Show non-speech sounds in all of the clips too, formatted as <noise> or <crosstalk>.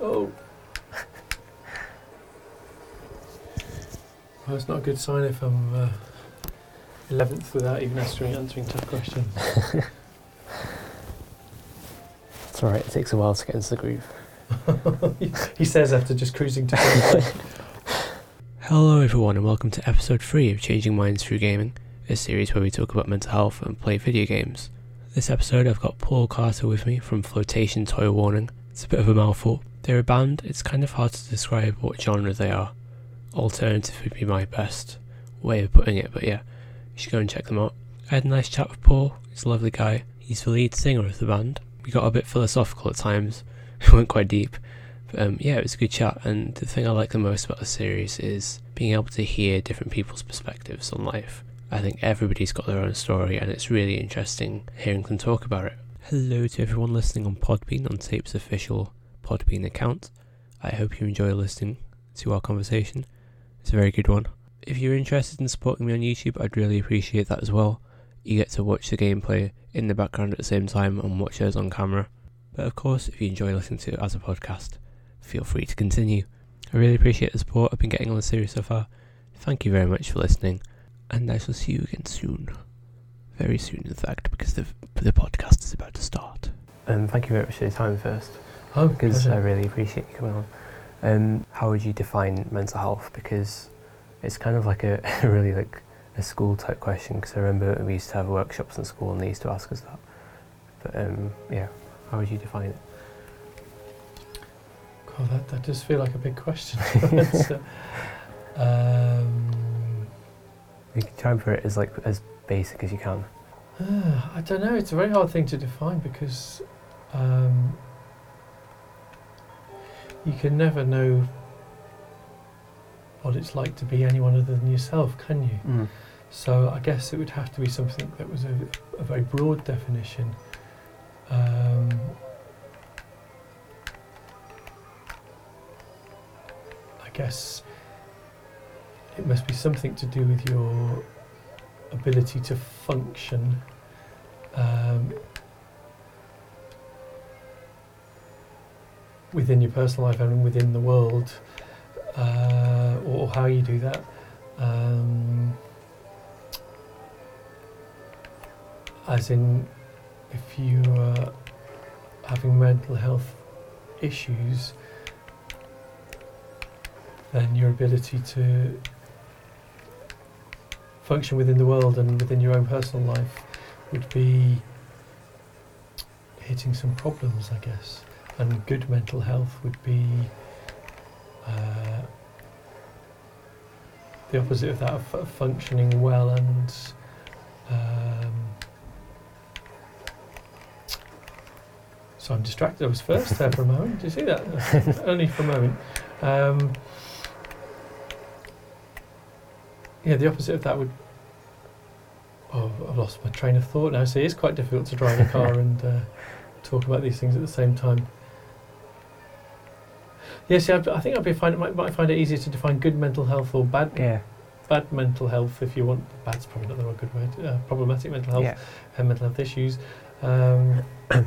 Oh. Well, it's not a good sign if I'm uh, 11th without even answering, answering tough questions. <laughs> It's alright, it takes a while to get into the groove. <laughs> he says after just cruising to Queensland. <laughs> Hello, everyone, and welcome to episode 3 of Changing Minds Through Gaming, a series where we talk about mental health and play video games. This episode, I've got Paul Carter with me from Flotation Toy Warning. It's a bit of a mouthful. They're a band, it's kind of hard to describe what genre they are. Alternative would be my best way of putting it, but yeah, you should go and check them out. I had a nice chat with Paul, he's a lovely guy. He's the lead singer of the band. We got a bit philosophical at times, <laughs> we went quite deep. But, um, yeah, it was a good chat, and the thing I like the most about the series is being able to hear different people's perspectives on life. I think everybody's got their own story, and it's really interesting hearing them talk about it. Hello to everyone listening on Podbean on Tape's official Podbean account. I hope you enjoy listening to our conversation. It's a very good one. If you're interested in supporting me on YouTube, I'd really appreciate that as well. You get to watch the gameplay in the background at the same time and watch us on camera. But of course, if you enjoy listening to it as a podcast, feel free to continue. I really appreciate the support I've been getting on the series so far. Thank you very much for listening, and I shall see you again soon. Very soon, in fact, because the, the podcast is about to start. Um, thank you very much for your time first, Oh, because. I really appreciate you coming on. Um, how would you define mental health? Because it's kind of like a, <laughs> really like a school type question. Because I remember we used to have workshops in school, and they used to ask us that. But um, yeah, how would you define it? God, that, that does feel like a big question. <laughs> <laughs> Uh, um, You can try put it as like as basic as you can. Ah, I don't know. It's a very hard thing to define because um, you can never know what it's like to be anyone other than yourself, can you? Mm. So I guess it would have to be something that was a, a very broad definition. Um, I guess it must be something to do with your ability to function. Um, within your personal life and within the world, uh, or how you do that. Um, as in, if you are having mental health issues, then your ability to function within the world and within your own personal life would be hitting some problems, I guess. And good mental health would be uh, the opposite of that of functioning well and um, so I'm distracted. I was first there for a moment. Do you see that? <laughs> Only for a moment. Um, yeah, the opposite of that would. Oh, I've lost my train of thought now. So it is quite difficult to drive a car <laughs> and uh, talk about these things at the same time. Yes, yeah, I think I'd be find, might, might find it easier to define good mental health or bad Yeah. bad mental health, if you want. Bad's probably not the right good word. Uh, problematic mental health Yeah. and mental health issues. Um, <coughs>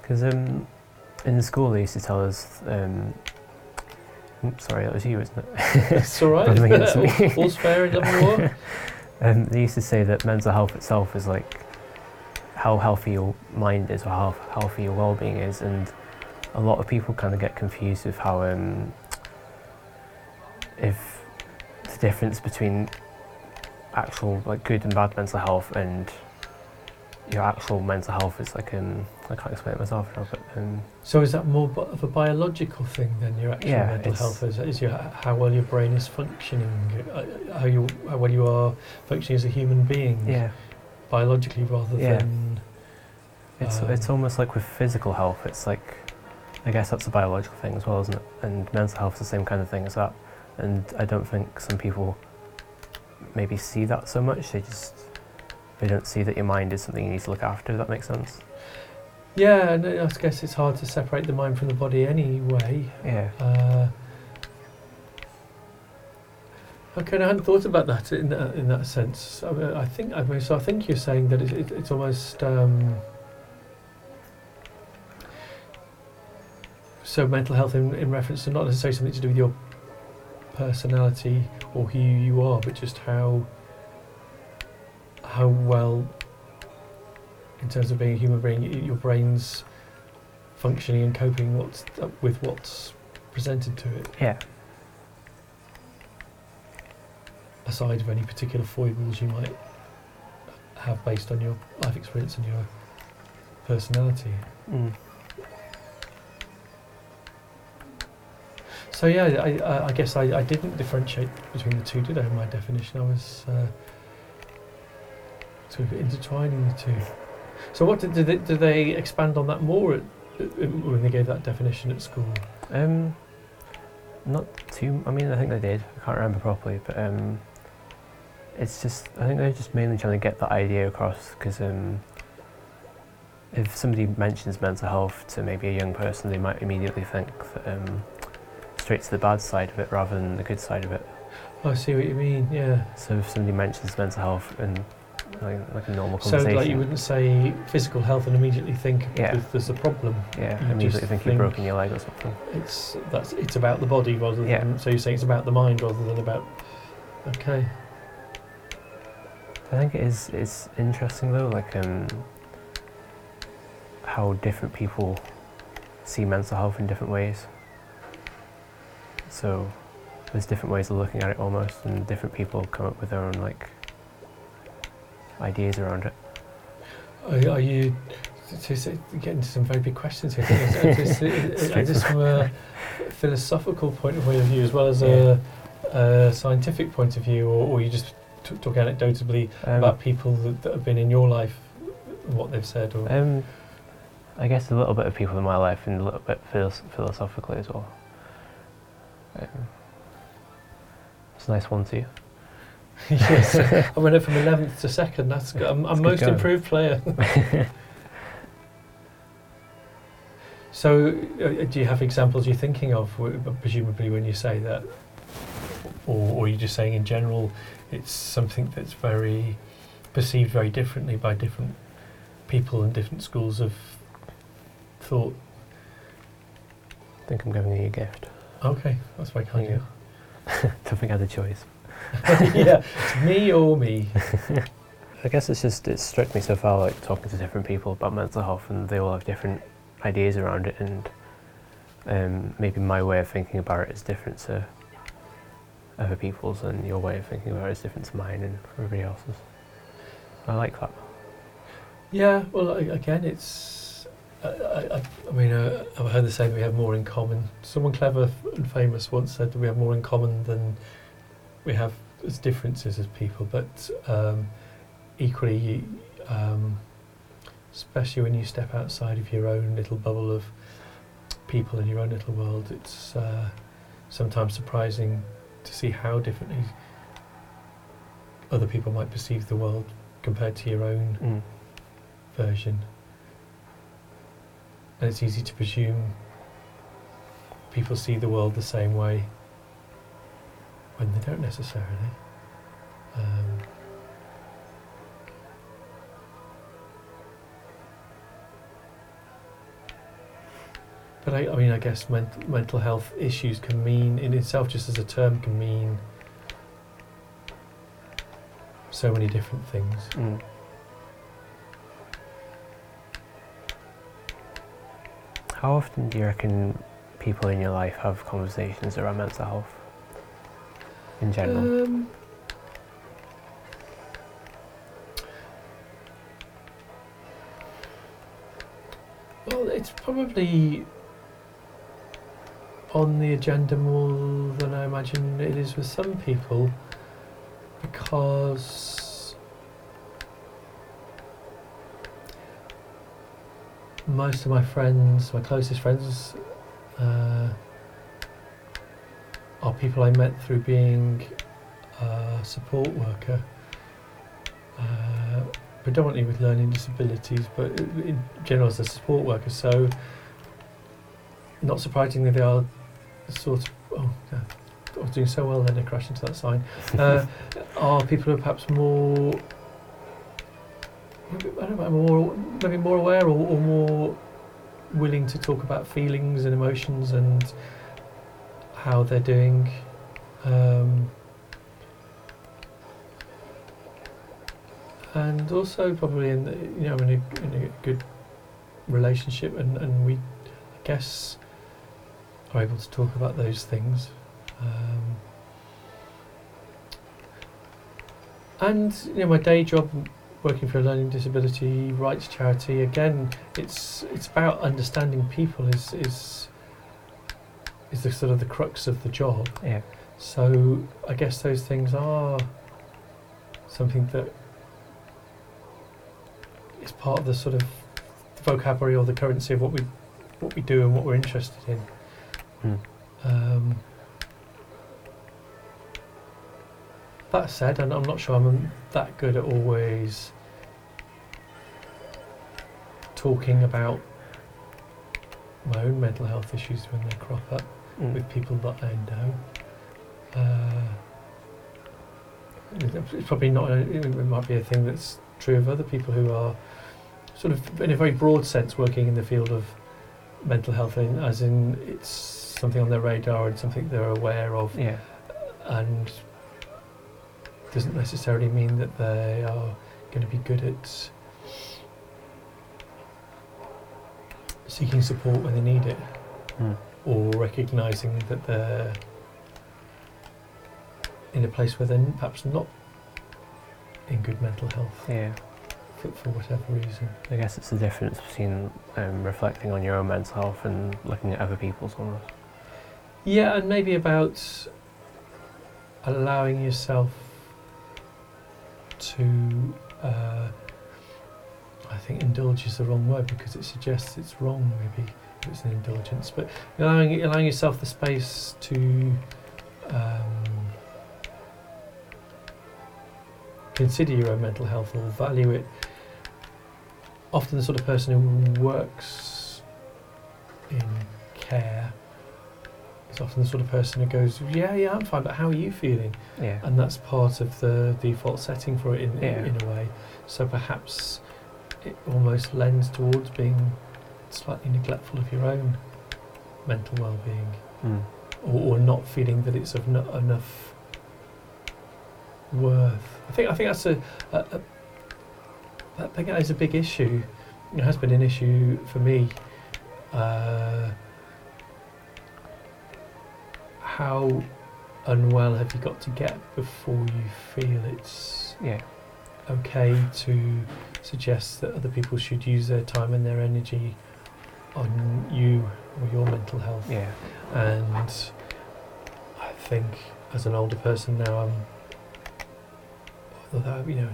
Because um, in the school they used to tell us. Um, oops, sorry, that was you, isn't it? it's all right. <laughs> Against me. All- All's fair in love and war. <laughs> Um, they used to say that mental health itself is like how healthy your mind is or how healthy your well-being is, and a lot of people kind of get confused with how um, if the difference between actual like good and bad mental health and your actual mental health is like um I can't explain it myself now, but um, So is that more of a biological thing than your actual Yeah, mental health? Is, is your how well your brain is functioning, uh, how you how well you are functioning as a human being, yeah, biologically rather Yeah. than It's Um, it's almost like with physical health. It's like, I guess that's a biological thing as well, isn't it? And mental health is the same kind of thing as that. And I don't think some people maybe see that so much. They just they don't see that your mind is something you need to look after. If that makes sense. yeah. And I guess it's hard to separate the mind from the body anyway. Yeah. Uh, Okay, I hadn't thought about that in that, in that sense. I, mean, I think I mean, so. I think you're saying that it, it, it's almost um, so mental health in, in reference to not necessarily something to do with your personality or who you are, but just how how well, in terms of being a human being, your brain's functioning and coping what's with what's presented to it, Yeah. aside of any particular foibles you might have based on your life experience and your personality. Mm. So yeah, I, I, guess I, I didn't differentiate between the two, did I? In my definition, I was uh, sort of intertwining the two. So what did, did, they, did they expand on that more at- when they gave that definition at school? Um, not too. I mean, I think they did. I can't remember properly, but um, it's just. I think they're just mainly trying to get that idea across because um, if somebody mentions mental health to maybe a young person, they might immediately think that, um, straight to the bad side of it rather than the good side of it. Oh, I see what you mean. Yeah. So if somebody mentions mental health in like, like a normal conversation. So like you wouldn't say physical health and immediately think Yeah. there's, there's a problem. yeah, you immediately think, think- you've broken your leg or something. It's that's it's about the body rather than Yeah. so you're saying it's about the mind rather than about. Okay. I think it is. It's interesting though, like um, how different people see mental health in different ways. So there's different ways of looking at it almost, and different people come up with their own like ideas around it. Are, are you to, to get into some very big questions here? <laughs> Is, is, this, is, is this from a philosophical point of view as well as a, a scientific point of view, or, or you just t- talk anecdotally Um, about people that, that have been in your life, what they've said? Or um, I guess a little bit of people in my life, and a little bit philos- philosophically as well. It's a nice one too. <laughs> yes, I went up from eleventh to second. That's good. I'm, I'm good most going. improved player. <laughs> so, uh, do you have examples you're thinking of? Presumably, when you say that, or, or you're just saying in general, it's something that's very perceived very differently by different people and different schools of thought. I think I'm giving you a gift. Okay, that's very kind There of you Don't think I had a choice. <laughs> yeah, it's me or me. <laughs> I guess it's just it struck me so far like talking to different people about mental health and they all have different ideas around it and um, maybe my way of thinking about it is different to other people's and your way of thinking about it is different to mine and everybody else's. I like that. Yeah, well, again, it's. I, I, mean, uh, I've heard the saying we have more in common. Someone clever and famous once said that we have more in common than we have as differences as people. But um, equally, you, um, especially when you step outside of your own little bubble of people in your own little world, it's uh, sometimes surprising to see how differently other people might perceive the world compared to your own Mm. version. And it's easy to presume people see the world the same way when they don't necessarily. Um, but I, I mean, I guess ment- mental health issues can mean, in itself, just as a term, can mean so many different things. Mm. How often do you reckon people in your life have conversations around mental health? In general? Um, well, it's probably on the agenda more than I imagine it is with some people because most of my friends, my closest friends, uh, are people I met through being a support worker, uh, predominantly with learning disabilities, but in general as a support worker. So, not surprisingly, they are sort of. Oh, yeah, I was doing so well then I crashed into that sign. <laughs> Uh, are people who are perhaps more. I don't know, more maybe more aware or, or more willing to talk about feelings and emotions and how they're doing. Um, and also probably in the, you know in a, in a good relationship and, and we I guess are able to talk about those things um, and you know my day job working for a learning disability rights charity again it's it's about understanding people is is is the sort of the crux of the job Yeah. so I guess those things are something that is part of the sort of vocabulary or the currency of what we what we do and what we're interested in. Mm. Um, that said, and I'm not sure I'm that good at always talking about my own mental health issues when they crop up Mm. with people that I know. Uh, it's probably not. A, it might be a thing that's true of other people who are sort of, in a very broad sense, working in the field of mental health, in, as in it's something on their radar and something they're aware of, Yeah. and doesn't necessarily mean that they are going to be good at seeking support when they need it Mm. or recognizing that they're in a place where they're perhaps not in good mental health Yeah. for, for whatever reason. I guess it's the difference between um, reflecting on your own mental health and looking at other people's almost. Yeah, and maybe about allowing yourself to. Uh, I think indulge is the wrong word because it suggests it's wrong. Maybe if it's an indulgence, but allowing allowing yourself the space to um, consider your own mental health or value it. Often, the sort of person who works in care is often the sort of person who goes, "Yeah, yeah, I'm fine, but how are you feeling?" Yeah. and that's part of the default setting for it in, Yeah. in a way. So perhaps it almost lends towards being slightly neglectful of your own mental well-being, Mm. or, or not feeling that it's of no, enough worth. I think I think that's a, a, a I think that is a big issue. It has been an issue for me. Uh, how unwell have you got to get before you feel it's Yeah. okay to suggest that other people should use their time and their energy on you or your mental health? Yeah. And I think as an older person now, I'm, although, you know,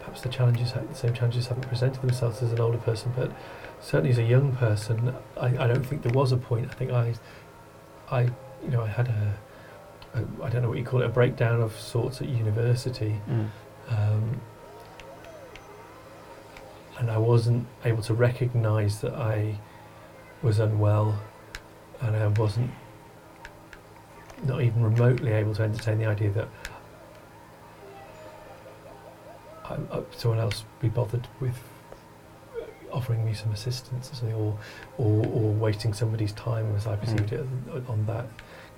perhaps the challenges, the same challenges haven't presented themselves as an older person, but certainly as a young person, I, I don't think there was a point. I think I, I, you know, I had a, a, I don't know what you call it, a breakdown of sorts at university. Mm. Um, and I wasn't able to recognise that I was unwell, and I wasn't not even remotely able to entertain the idea that I, uh, someone else be bothered with offering me some assistance or something, or, or, or wasting somebody's time as I perceived it on that.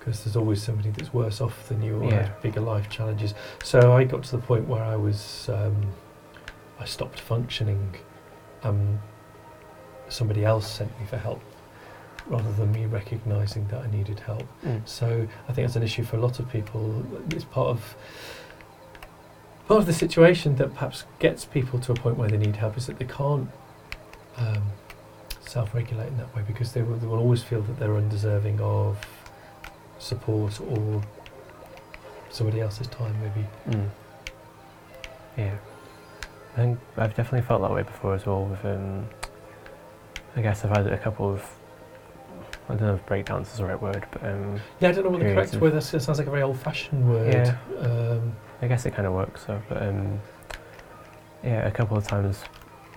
Because there's always somebody that's worse off than you or Yeah. has bigger life challenges. So I got to the point where I was, um, I stopped functioning. Um, somebody else sent me for help rather than me recognising that I needed help. Mm. So I think that's an issue for a lot of people. It's part of part of the situation that perhaps gets people to a point where they need help is that they can't um, self-regulate in that way because they will, they will always feel that they're undeserving of support or somebody else's time maybe. Mm. Yeah. I think I've definitely felt that way before as well. With um, I guess I've had a couple of I don't know if breakdowns is the right word, but um, Yeah, I don't know what the correct word is. It sounds like a very old-fashioned word. Yeah. Um, I guess it kind of works. So, but um, yeah, a couple of times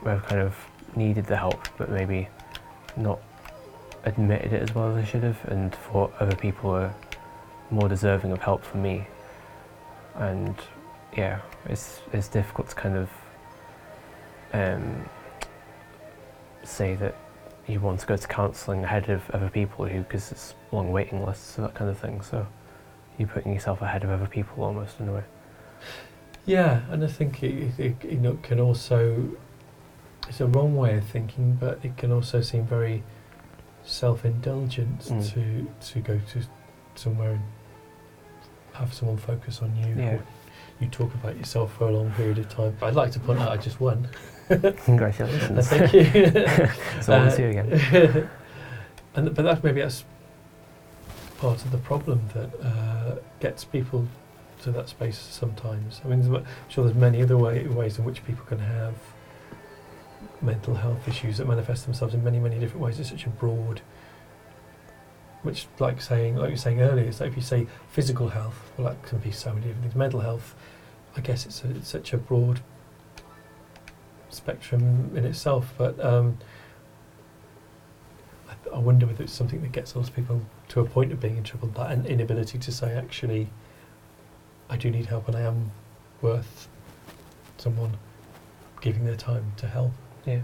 where I've kind of needed the help, but maybe not admitted it as well as I should have, and thought other people were more deserving of help from me. And yeah, it's it's difficult to kind of um, say that you want to go to counselling ahead of other people who, because it's long waiting lists, and that kind of thing. So you're putting yourself ahead of other people almost in a way. Yeah, and I think it, it, it can also, it's a wrong way of thinking, but it can also seem very self-indulgent Mm. to to go to somewhere and have someone focus on you. Yeah. You talk about yourself for a long period of time. I'd like to point out I just won. Congratulations. <laughs> Thank you. <laughs> so Uh, you again. <laughs> and but that maybe that's part of the problem that uh, gets people to that space sometimes. I mean, I'm sure there's many other way, ways in which people can have mental health issues that manifest themselves in many, many different ways. It's such a broad, which, like saying, like you were saying earlier, it's like if you say physical health, well, that can be so many different things. Mental health, I guess it's, a, it's such a broad spectrum in itself, but. Um, I, I wonder whether it's something that gets those people to a point of being in trouble, that an inability to say, actually, I do need help and I am worth someone giving their time to help. Yeah.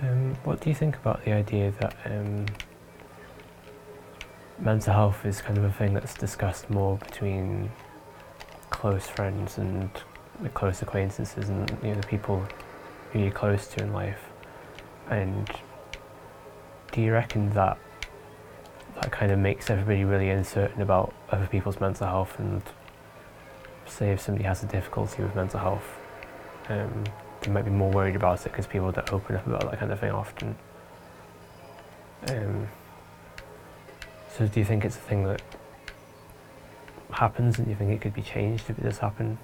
Um, what do you think about the idea that um, mental health is kind of a thing that's discussed more between close friends and the close acquaintances and you know the people who you're close to in life? And do you reckon that that kind of makes everybody really uncertain about other people's mental health and say if somebody has a difficulty with mental health um, they might be more worried about it because people don't open up about that kind of thing often. Um, so do you think it's a thing that happens and do you think it could be changed if it does happen?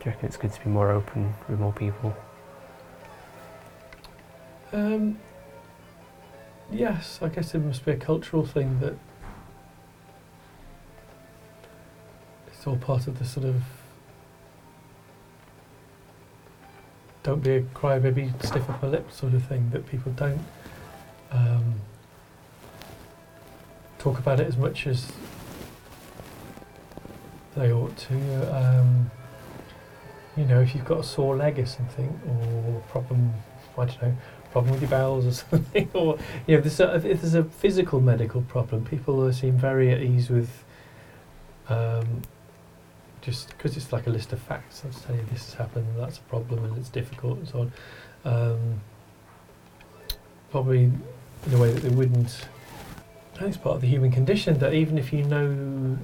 Do you reckon it's good to be more open with more people? Um, yes, I guess it must be a cultural thing that it's all part of the sort of don't be a crybaby, stiff upper lip sort of thing that people don't um, talk about it as much as they ought to. Um, you know, if you've got a sore leg or something, or problem, I don't know, problem with your bowels or <laughs> something, or you know, there's a, if there's a physical medical problem, people seem very at ease with. Um, just because it's like a list of facts, I'll tell you this has happened, that's a problem, and it's difficult, and so on. Um, probably in a way that they wouldn't. I think it's part of the human condition that even if you know,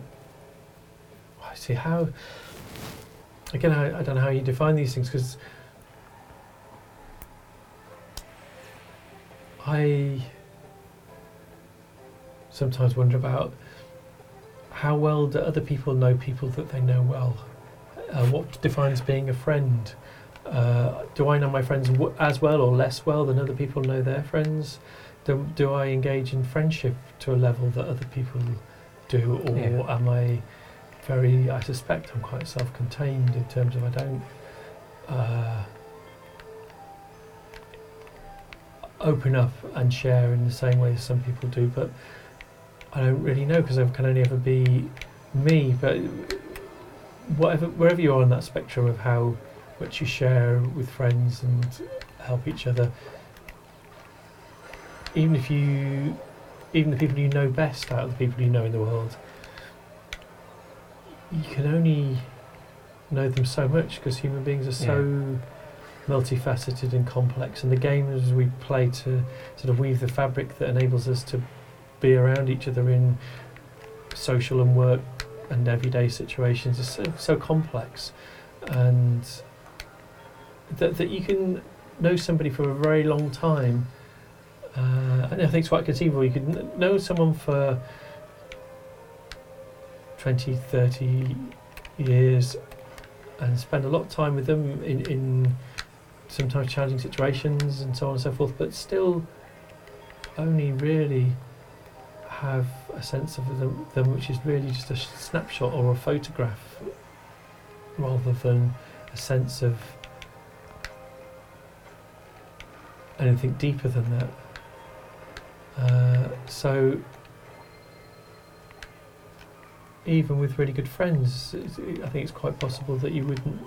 I see how. Again, I, I don't know how you define these things because I sometimes wonder about how well do other people know people that they know well? Uh, what defines being a friend? Uh, do I know my friends w- as well or less well than other people know their friends? Do, do I engage in friendship to a level that other people do, or Yeah. am I very? I suspect I'm quite self-contained in terms of I don't. Uh, open up and share in the same way as some people do, but I don't really know because I can only ever be me. But whatever, wherever you are on that spectrum of how much you share with friends and help each other, even if you, even the people you know best out of the people you know in the world, you can only know them so much because human beings are so multifaceted and complex, and the games we play to sort of weave the fabric that enables us to be around each other in social and work and everyday situations is so, so complex, and that that you can know somebody for a very long time. Uh, and I think it's quite conceivable. You could know someone for 20, 30 years and spend a lot of time with them in, in sometimes challenging situations and so on and so forth, but still only really have a sense of them, them which is really just a snapshot or a photograph rather than a sense of anything deeper than that. Uh, so even with really good friends, I think it's quite possible that you wouldn't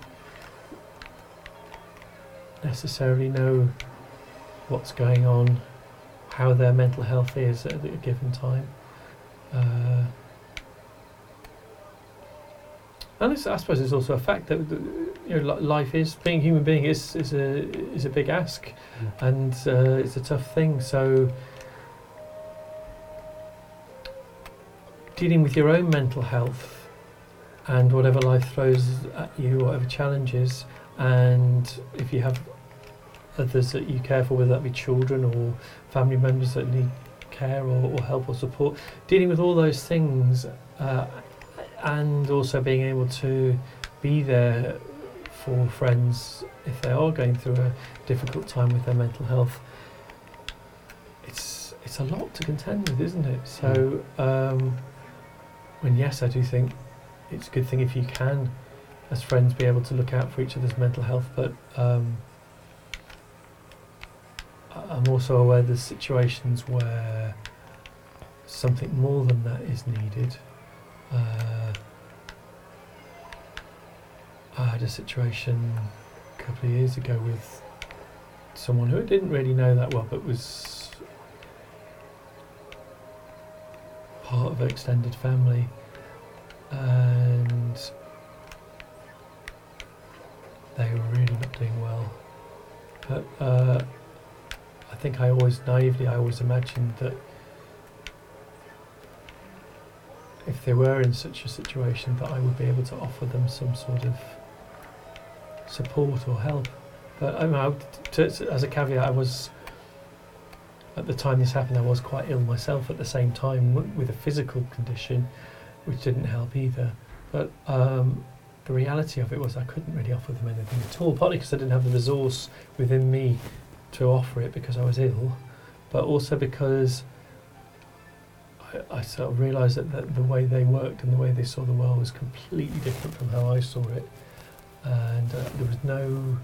necessarily know what's going on, how their mental health is at a given time. Uh, and it's, I suppose it's also a fact that you know life is being a human being is is a is a big ask, Mm. and uh, it's a tough thing. So dealing with your own mental health and whatever life throws at you, whatever challenges, and if you have others that you care for, whether that be children or family members that need care or, or help or support, dealing with all those things, uh, and also being able to be there for friends if they are going through a difficult time with their mental health. It's it's a lot to contend with, isn't it? So, um, and yes, I do think it's a good thing if you can, as friends, be able to look out for each other's mental health. But um, I'm also aware there's situations where something more than that is needed. Uh, I had a situation a couple of years ago with someone who I didn't really know that well, but was part of an extended family, and they were really not doing well. But uh, I think I always naively, I always imagined that if they were in such a situation, that I would be able to offer them some sort of support or help. But I to, to- as a caveat, I was at the time this happened. I was quite ill myself at the same time with a physical condition, which didn't help either. But um, the reality of it was I couldn't really offer them anything at all. Partly because I didn't have the resource within me to offer it because I was ill, but also because I, I sort of realised that, that the way they worked and the way they saw the world was completely different from how I saw it, and uh, there was no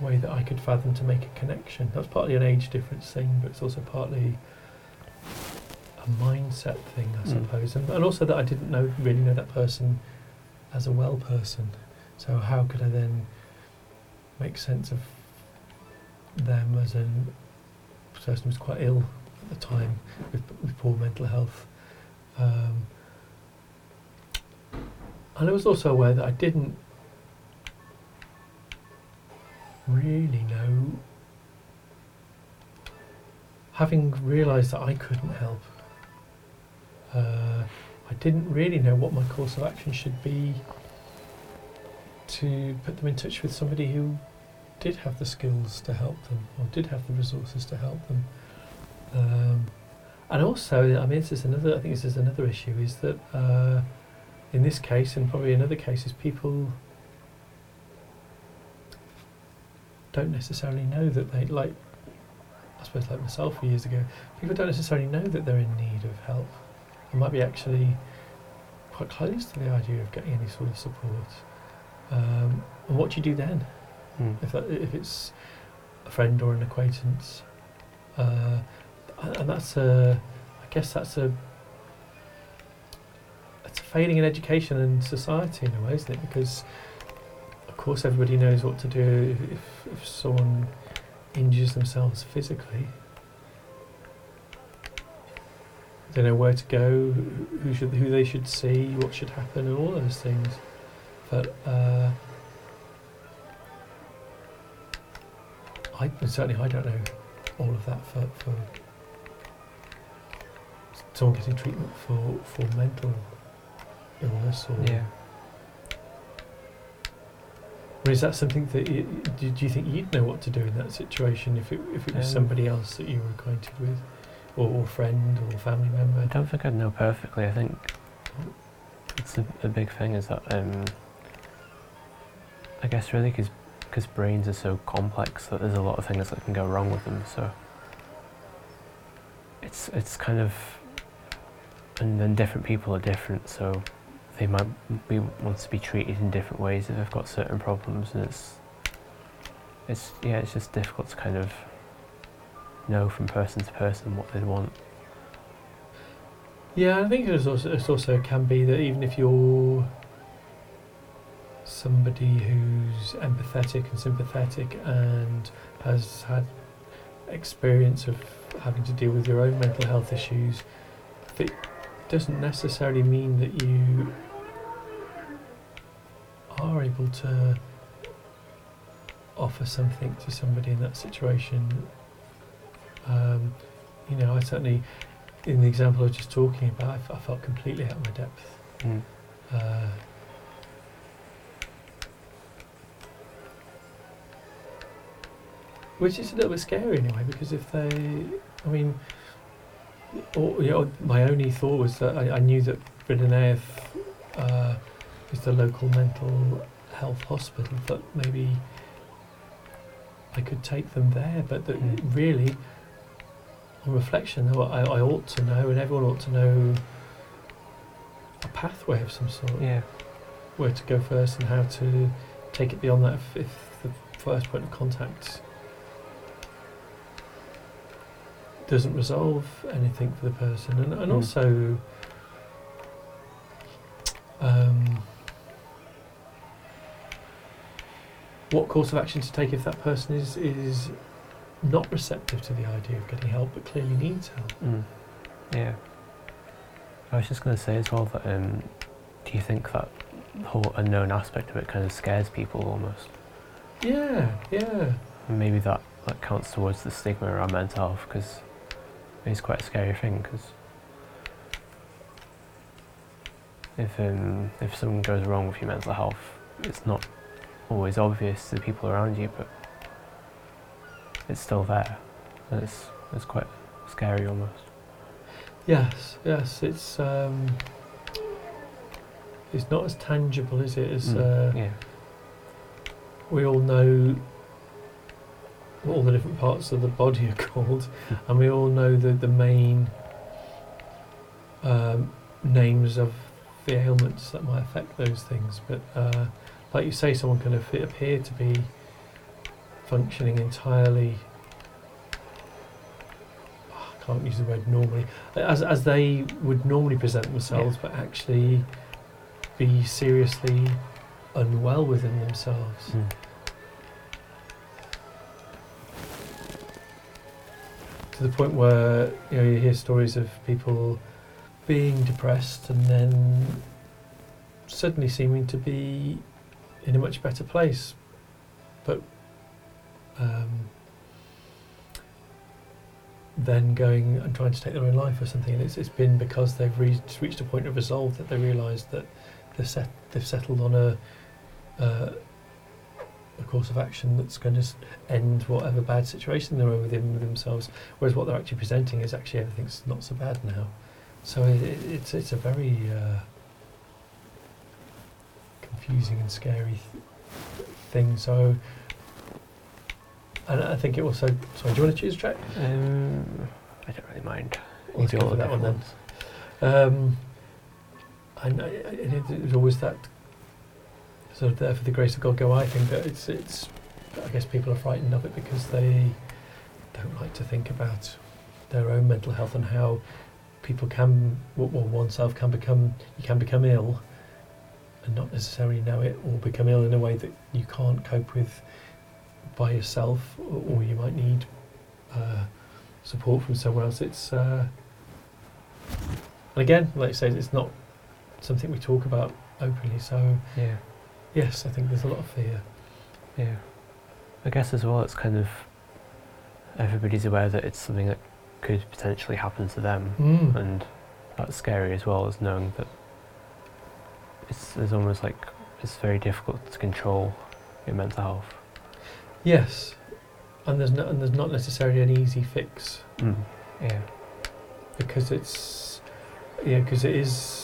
way that I could fathom to make a connection. That's partly an age difference thing, but it's also partly a mindset thing, I Mm. suppose, and, and also that I didn't know really know that person as a well person. So how could I then make sense of them as a person who was quite ill at the time with, with poor mental health? Um, and I was also aware that I didn't really know, having realised that I couldn't help, uh, I didn't really know what my course of action should be to put them in touch with somebody who did have the skills to help them or did have the resources to help them. Um, and also, I mean, this is another. I think this is another issue. Is that uh, in this case, and probably in other cases, people don't necessarily know that they like. I suppose, like myself, years ago, people don't necessarily know that they're in need of help. They might be actually quite close to the idea of getting any sort of support. Um, and what do you do then? Mm. if that, if it's a friend or an acquaintance, uh, and that's a, I guess that's a, it's a failing in education and society in a way, isn't it? Because of course everybody knows what to do if if someone injures themselves physically. They know where to go, who- who should who they should see, what should happen, and all those things. But uh, I certainly I don't know all of that for, for someone getting treatment for, for mental illness or Yeah. or is that something that you, do, do you think you'd know what to do in that situation if it if it was Um, somebody else that you were acquainted with or, or friend or family member? I don't think I'd know perfectly. I think it's a, a big thing is that um, I guess really because brains are so complex that there's a lot of things that can go wrong with them. So it's it's kind of and then different people are different. So they might be want to be treated in different ways if they've got certain problems, and it's it's yeah, it's just difficult to kind of know from person to person what they'd want. Yeah, I think it's also, it also can be that even if you're somebody who's empathetic and sympathetic and has had experience of having to deal with your own mental health issues, it doesn't necessarily mean that you are able to offer something to somebody in that situation. Um, you know, I certainly, in the example I was just talking about, I, f- I felt completely out of my depth. Mm. Uh, which is a little bit scary anyway, because if they, I mean, or, you know, my only thought was that I, I knew that Bridennaeth uh, is the local mental health hospital, but maybe I could take them there, but that Mm. really, on reflection, though, I, I ought to know, and everyone ought to know a pathway of some sort Yeah. where to go first and how to take it beyond that if, if the first point of contact doesn't resolve anything for the person and, and Mm. also um, what course of action to take if that person is is not receptive to the idea of getting help but clearly needs help Mm. Yeah. I was just going to say as well that um, do you think that whole unknown aspect of it kind of scares people almost? yeah yeah And maybe that, that counts towards the stigma around mental health because it's quite a scary thing because if, um, if something goes wrong with your mental health, it's not always obvious to the people around you, but it's still there. And it's, it's quite scary almost. Yes, yes, it's um, it's not as tangible, is it? As Mm, uh, yeah. we all know all the different parts of the body are <laughs> called, and we all know the the main um, names of the ailments that might affect those things. But uh, like you say, someone can ap- appear to be functioning entirely. I can't use the word normally, as as they would normally present themselves, but actually be seriously unwell within themselves. Mm. To the point where you know you hear stories of people being depressed and then suddenly seeming to be in a much better place, but um, then going and trying to take their own life or something. And it's, it's been because they've reached, reached a point of resolve that they realise that they've, set, they've settled on a uh, a course of action that's going to end whatever bad situation they're in within with themselves. Whereas what they're actually presenting is actually everything's not so bad now. So it, it, it's it's a very uh, confusing and scary th- thing. So, and I think it also. Sorry, do you want to choose a track? Um, I don't really mind. Let's go do all for that one then. Um, and and there's always that sort of there for the grace of God go. I think that it's it's. I guess people are frightened of it because they don't like to think about their own mental health and how people can, well, oneself can become. You can become ill, and not necessarily know it, or become ill in a way that you can't cope with by yourself, or, or you might need uh, support from somewhere else. It's. Uh, and again, like I say, it's not something we talk about openly. So Yeah, yes, I think there's a lot of fear. yeah. I guess as well, it's kind of everybody's aware that it's something that could potentially happen to them, Mm. and that's scary as well as knowing that it's, it's almost like it's very difficult to control your mental health. Yes, and there's no, and there's not necessarily an easy fix Mm. Yeah, because it's yeah because it is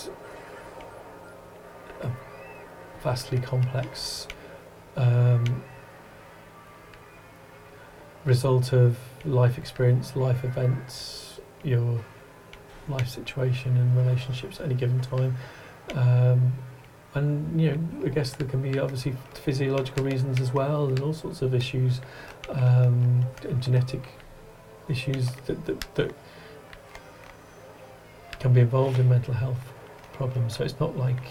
vastly complex um, result of life experience, life events, your life situation and relationships at any given time. Um, and you know, I guess there can be obviously physiological reasons as well, and all sorts of issues, um, and genetic issues that, that, that can be involved in mental health problems. So it's not like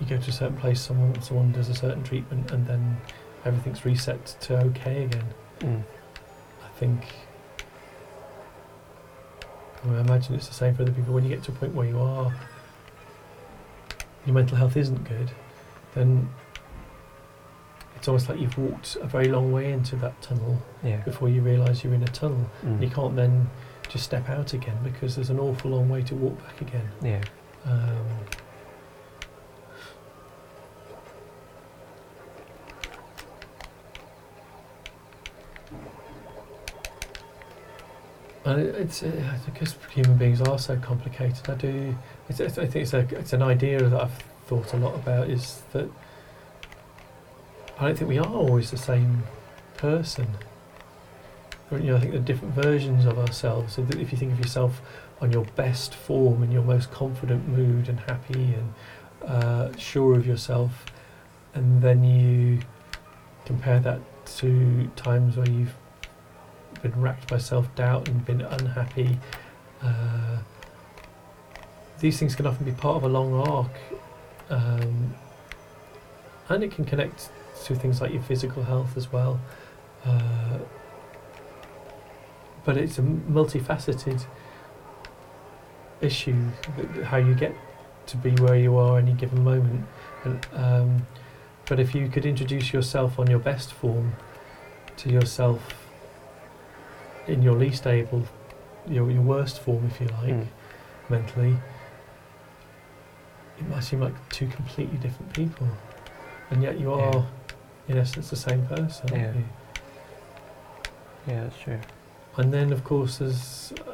you go to a certain place, someone someone does a certain treatment, and then everything's reset to okay again. Mm. I think. I, mean, I imagine it's the same for other people. When you get to a point where you are, your mental health isn't good, then it's almost like you've walked a very long way into that tunnel Yeah. before you realise you're in a tunnel. Mm. You can't then just step out again because there's an awful long way to walk back again. Yeah. Um, and it, it's uh, because human beings are so complicated. I do. It's, it's, I think it's a it's an idea that I've thought a lot about. Is that I don't think we are always the same person. You know, I think are different versions of ourselves. So if you think of yourself on your best form and your most confident mood and happy and uh, sure of yourself, and then you compare that to times where you've been racked by self doubt and been unhappy. Uh, these things can often be part of a long arc, um, and it can connect to things like your physical health as well. Uh, but it's a multifaceted issue how you get to be where you are any given moment and um, but if you could introduce yourself on your best form to yourself in your least able your, your worst form if you like Mm. mentally it might seem like two completely different people and yet you Yeah. are in essence the same person Yeah. Yeah, that's true. And then, of course, there's uh,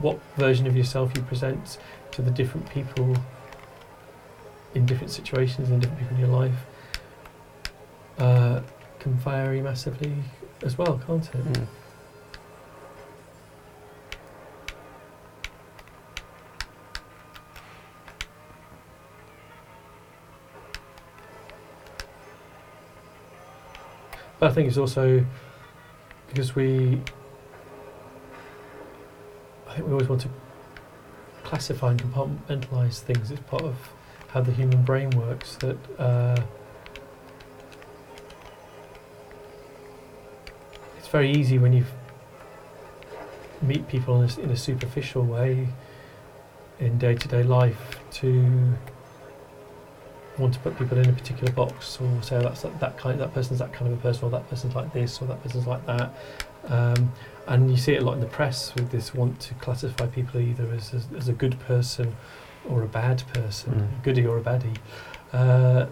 what version of yourself you present to the different people in different situations and different people in your life uh, can vary massively as well, can't it? Mm. But I think it's also because we, I think we always want to classify and compartmentalize things. It's part of how the human brain works. That uh, it's very easy when you meet people in a, in a superficial way in day-to-day life to want to put people in a particular box or say "Oh, that's that, that kind that person's that kind of a person or that person's like this or that person's like that um, and you see it a lot in the press with this want to classify people either as, as, as a good person or a bad person Mm. a goody or a baddie uh,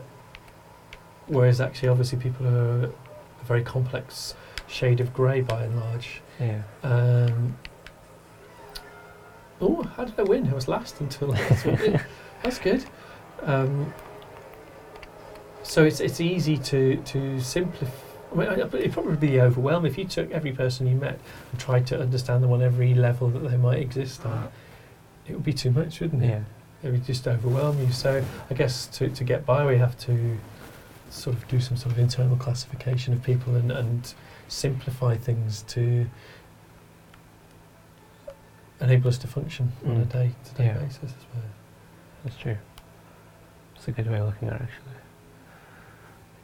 whereas actually obviously people are a very complex shade of grey by and large Yeah. um, oh how did I win I was last until last <laughs> minute that's good um, so it's it's easy to to simplify. I mean, I- it'd probably be overwhelming if you took every person you met and tried to understand them on every level that they might exist on. It would be too much, wouldn't it? Yeah. It would just overwhelm you. So I guess to, to get by, we have to sort of do some sort of internal classification of people and, and simplify things to enable us to function on a Mm. day-to-day Yeah. basis. I suppose. That's true. It's a good way of looking at it, actually.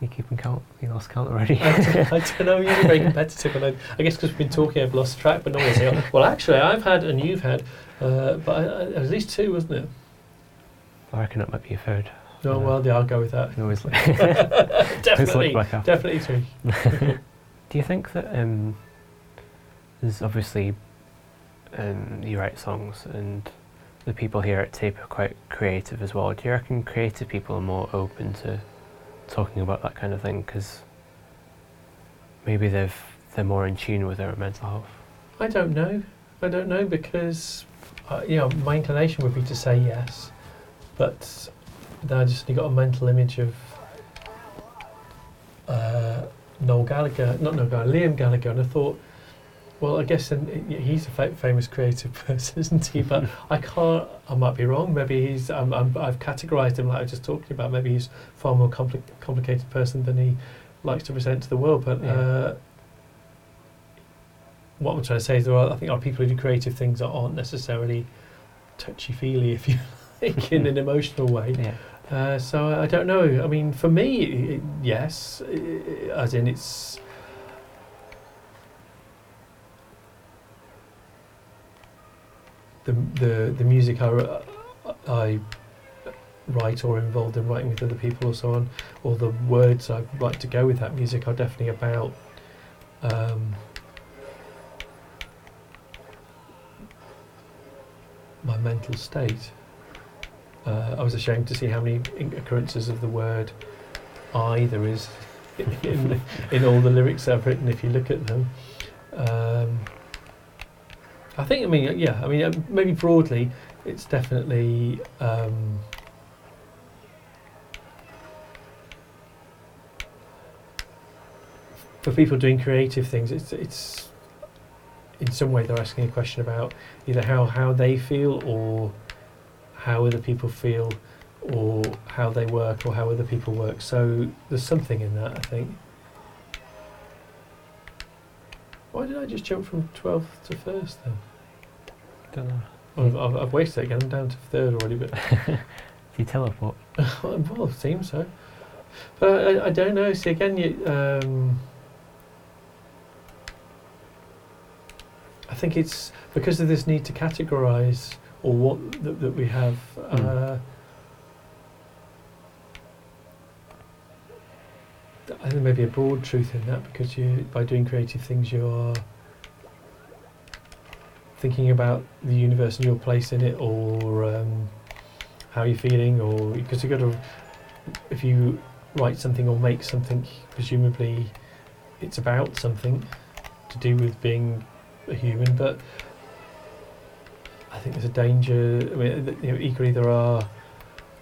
You keeping count? You lost count already? <laughs> I don't- <laughs> I don't know. You're very competitive, and I, I guess because we've been talking, I've lost track. But normally, <laughs> say, well, actually, I've had and you've had, uh, but I, I, at least two, wasn't it? I reckon that might be a third. No, Yeah. well, yeah, I'll go with that. Always definitely, look back after. definitely three. Do you think that um, there's obviously um, you write songs and the people here at Tape are quite creative as well. Do you reckon creative people are more open to talking about that kind of thing because maybe they've they're more in tune with their mental health? I don't know. I don't know because, uh, you know, my inclination would be to say yes, but then I just got a mental image of Noel Gallagher, not Noel Gallagher, Liam Gallagher, and I thought, well, I guess then he's a fa- famous creative <laughs> person, isn't he? But <laughs> I can't. I might be wrong. Maybe he's. I'm, I'm, I've categorised him like I was just talking about. Maybe he's far more compli- complicated person than he likes to present to the world. But Yeah. uh, what I'm trying to say is, there are, I think, are people who do creative things that aren't necessarily touchy feely, if you <laughs> music in an emotional way. Yeah. Uh, so I don't know. I mean, for me, it, yes, i as in it's. The, the the music I, I write or involved in writing with other people or so on, or the words I like to go with that music are definitely about um, my mental state. Uh, I was ashamed to see how many occurrences of the word "I" there is in <laughs> in all the lyrics I've written. If you look at them, um, I think. I mean, yeah. I mean, uh, maybe broadly, it's definitely. Um, for people doing creative things, it's it's in some way they're asking a question about either how how they feel or how other people feel or how they work or how other people work. So there's something in that, I think. Why did I just jump from 12th to first then? Don't know. I've, I've, I've wasted it again. I'm down to third already, but <laughs> Do you teleport? <laughs> well, it seems so. But I, I don't know. See, again, you, um, I think it's because of this need to categorise or what that, that we have. Uh, I think maybe a broad truth in that because you, by doing creative things, you're thinking about the universe and your place in it, or um, how you're feeling, or because you've got to. If you write something or make something, presumably it's about something to do with being a human. But I think there's a danger. I mean, you know, equally there are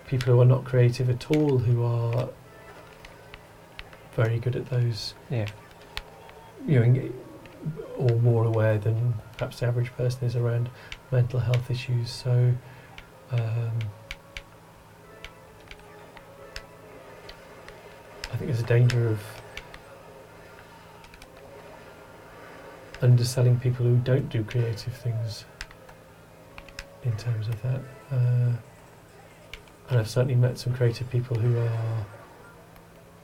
people who are not creative at all who are very good at those. Yeah. You know, or more aware than perhaps the average person is around mental health issues. So. Um, I think there's a danger of underselling people who don't do creative things in terms of that. Uh, and I've certainly met some creative people who are,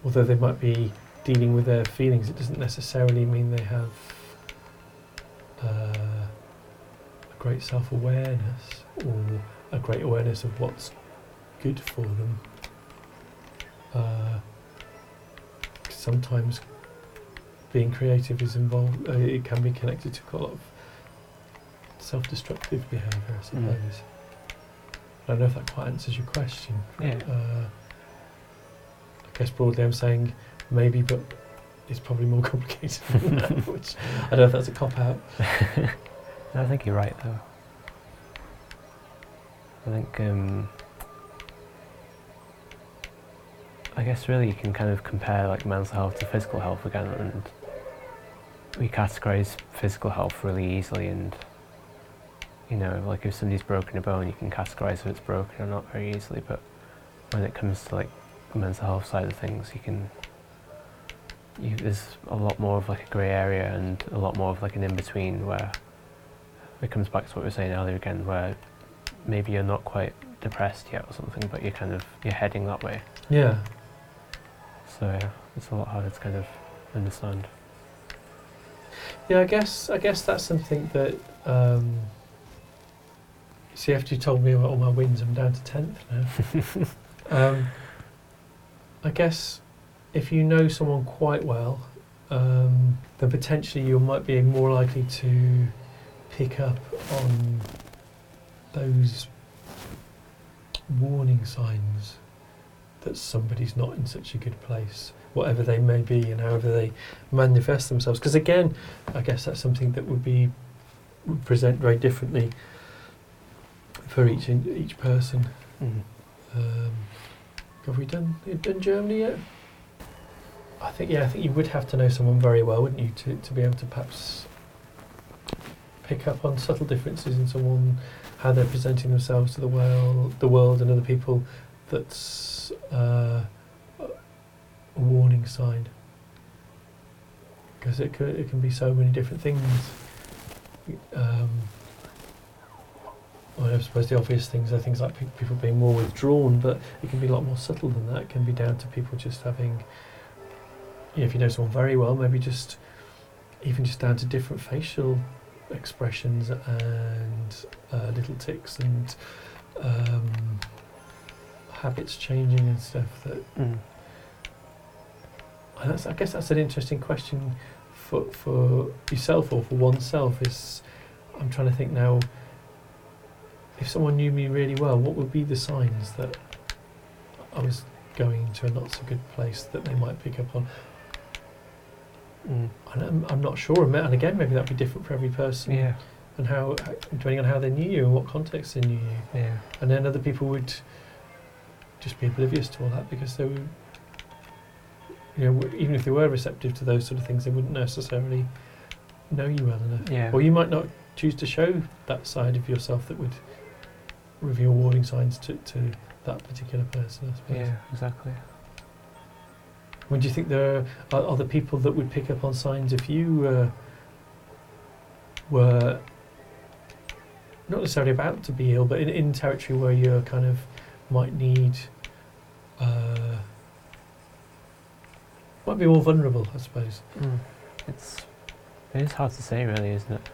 although they might be dealing with their feelings, it doesn't necessarily mean they have uh, a great self awareness or a great awareness of what's good for them. Uh, sometimes being creative is involved, uh, it can be connected to a lot of self destructive behaviour, I suppose. Mm. I don't know if that quite answers your question. Yeah. Uh, I guess broadly I'm saying maybe, but it's probably more <laughs> complicated than that, <laughs> which I don't know if that's a cop out. <laughs> No, I think you're right though. I think um, I guess really you can kind of compare like mental health to physical health again, and we categorize physical health really easily. And you know, like if somebody's broken a bone, you can categorize if it's broken or not very easily. But when it comes to like the mental health side of things, you can you, there's a lot more of like a grey area and a lot more of like an in between where it comes back to what we were saying earlier again, where maybe you're not quite depressed yet or something, but you're kind of you're heading that way. Yeah. So yeah, it's a lot harder to kind of understand. Yeah, I guess I guess that's something that. Um, see, after you told me about all my wins, I'm down to tenth now. <laughs> um, I guess if you know someone quite well, um, then potentially you might be more likely to pick up on those warning signs that somebody's not in such a good place, whatever they may be, and however they manifest themselves. Because again, I guess that's something that would be would present very differently for each in, each person. Mm. Um, have we done done Germany yet? I think yeah. I think you would have to know someone very well, wouldn't you, to, to be able to perhaps pick up on subtle differences in someone, how they're presenting themselves to the world, the world, and other people. That's uh, a warning sign. Because it can, it can be so many different things. Um, well, I suppose the obvious things are things like pe- people being more withdrawn, but it can be a lot more subtle than that. It can be down to people just having, you know, if you know someone very well, maybe just even just down to different facial expressions and uh, little tics and um, habits changing and stuff that Mm. I guess that's an interesting question for for yourself or for oneself. Is I'm trying to think now. If someone knew me really well, what would be the signs that I was going to a not so good place that they might pick up on? Mm. I'm, I'm not sure. And again, maybe that'd be different for every person. Yeah. And how, depending on how they knew you and what context they knew you. Yeah. And then other people would just be oblivious to all that because they would, you know, w- even if they were receptive to those sort of things, they wouldn't necessarily know you well enough. Yeah. Or you might not choose to show that side of yourself that would reveal warning signs to, to that particular person, I suppose. Yeah. Exactly. Would you think there are, are other people that would pick up on signs if you uh, were not necessarily about to be ill, but in, in territory where you kind of might need, uh, might be more vulnerable, I suppose. Mm. It's it is hard to say, really, isn't it?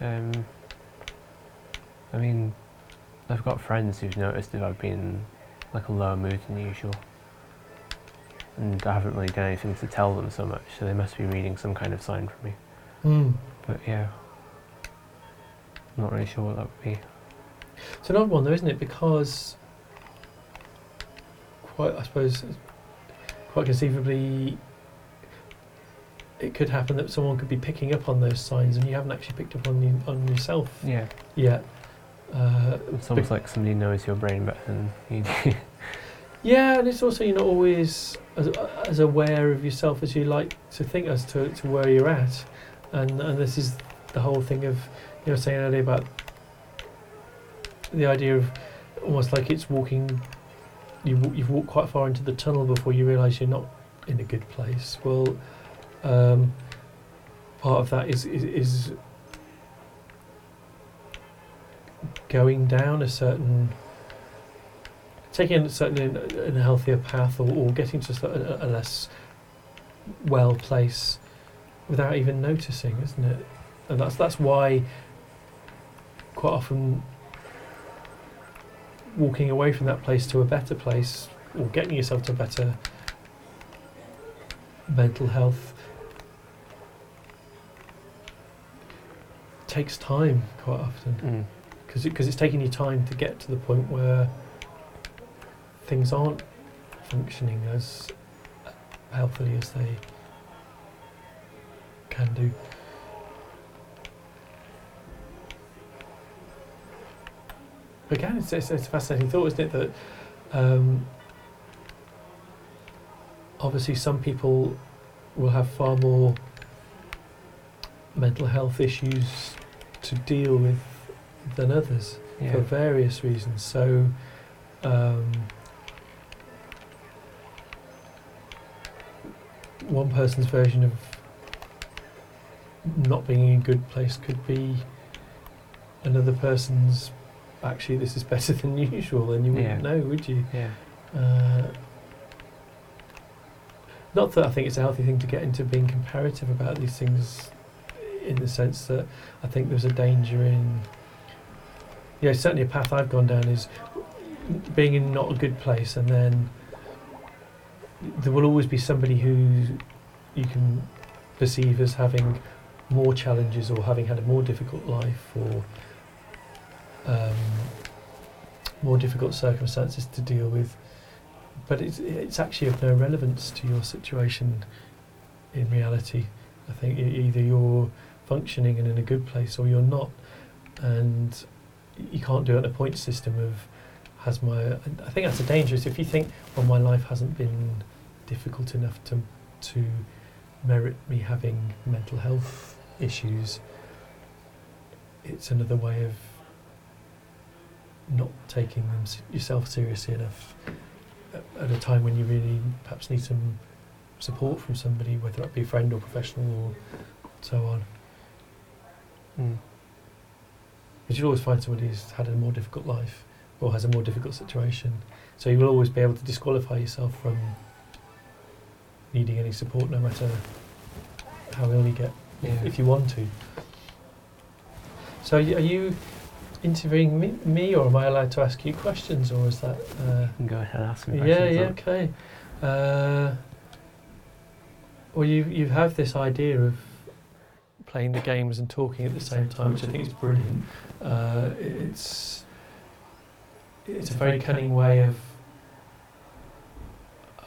Um, I mean, I've got friends who've noticed if I've been like a lower mood than usual, and I haven't really done anything to tell them so much, so they must be reading some kind of sign from me. Mm. But yeah, I'm not really sure what that would be. It's an odd one, though, isn't it? Because quite, I suppose, quite conceivably, it could happen that someone could be picking up on those signs, and you haven't actually picked up on you, on yourself Yeah, yet. Uh, it's almost like somebody knows your brain better than you do. <laughs> yeah, and it's also you're not always as, as aware of yourself as you like to think as to, to where you're at, and and this is the whole thing of you know saying earlier about the idea of almost like it's walking. You you've walked quite far into the tunnel before you realise you're not in a good place. Well, um, part of that is is, is going down a certain taking a certain in, a healthier path or, or getting to a, a less well place without even noticing, isn't it? And that's that's why quite often walking away from that place to a better place or getting yourself to better mental health takes time quite often Mm. Because because it's taking you time to get to the point where things aren't functioning as healthily as they can do. Again, it's, it's, it's a fascinating thought, isn't it? That um, obviously some people will have far more mental health issues to deal with than others Yeah. for various reasons. So, um, one person's version of not being in a good place could be another person's. Actually, this is better <laughs> than usual, and you wouldn't Yeah. know, would you? Yeah. Uh, not that I think it's a healthy thing to get into being comparative about these things, in the sense that I think there's a danger in. Yeah, certainly a path I've gone down is being in not a good place, and then there will always be somebody who you can perceive as having more challenges or having had a more difficult life or um, more difficult circumstances to deal with. But it's, it's actually of no relevance to your situation in reality. I think either you're functioning and in a good place or you're not. And you can't do it on a point system of has my. I think that's a dangerous. If you think, well, my life hasn't been difficult enough to to merit me having mental health issues, it's another way of not taking them yourself seriously enough at a time when you really perhaps need some support from somebody, whether that be a friend or professional or so on. Mm. But you'll always find somebody who's had a more difficult life or has a more difficult situation. So you will always be able to disqualify yourself from needing any support, no matter how ill you get, Yeah. if you want to. So are you interviewing me, me, or am I allowed to ask you questions, or is that? Uh, You can go ahead and ask me yeah, questions. yeah, okay. Uh, well, you you have this idea of playing the games and talking at the same time, which I think is brilliant. Uh, it's it's a very cunning way of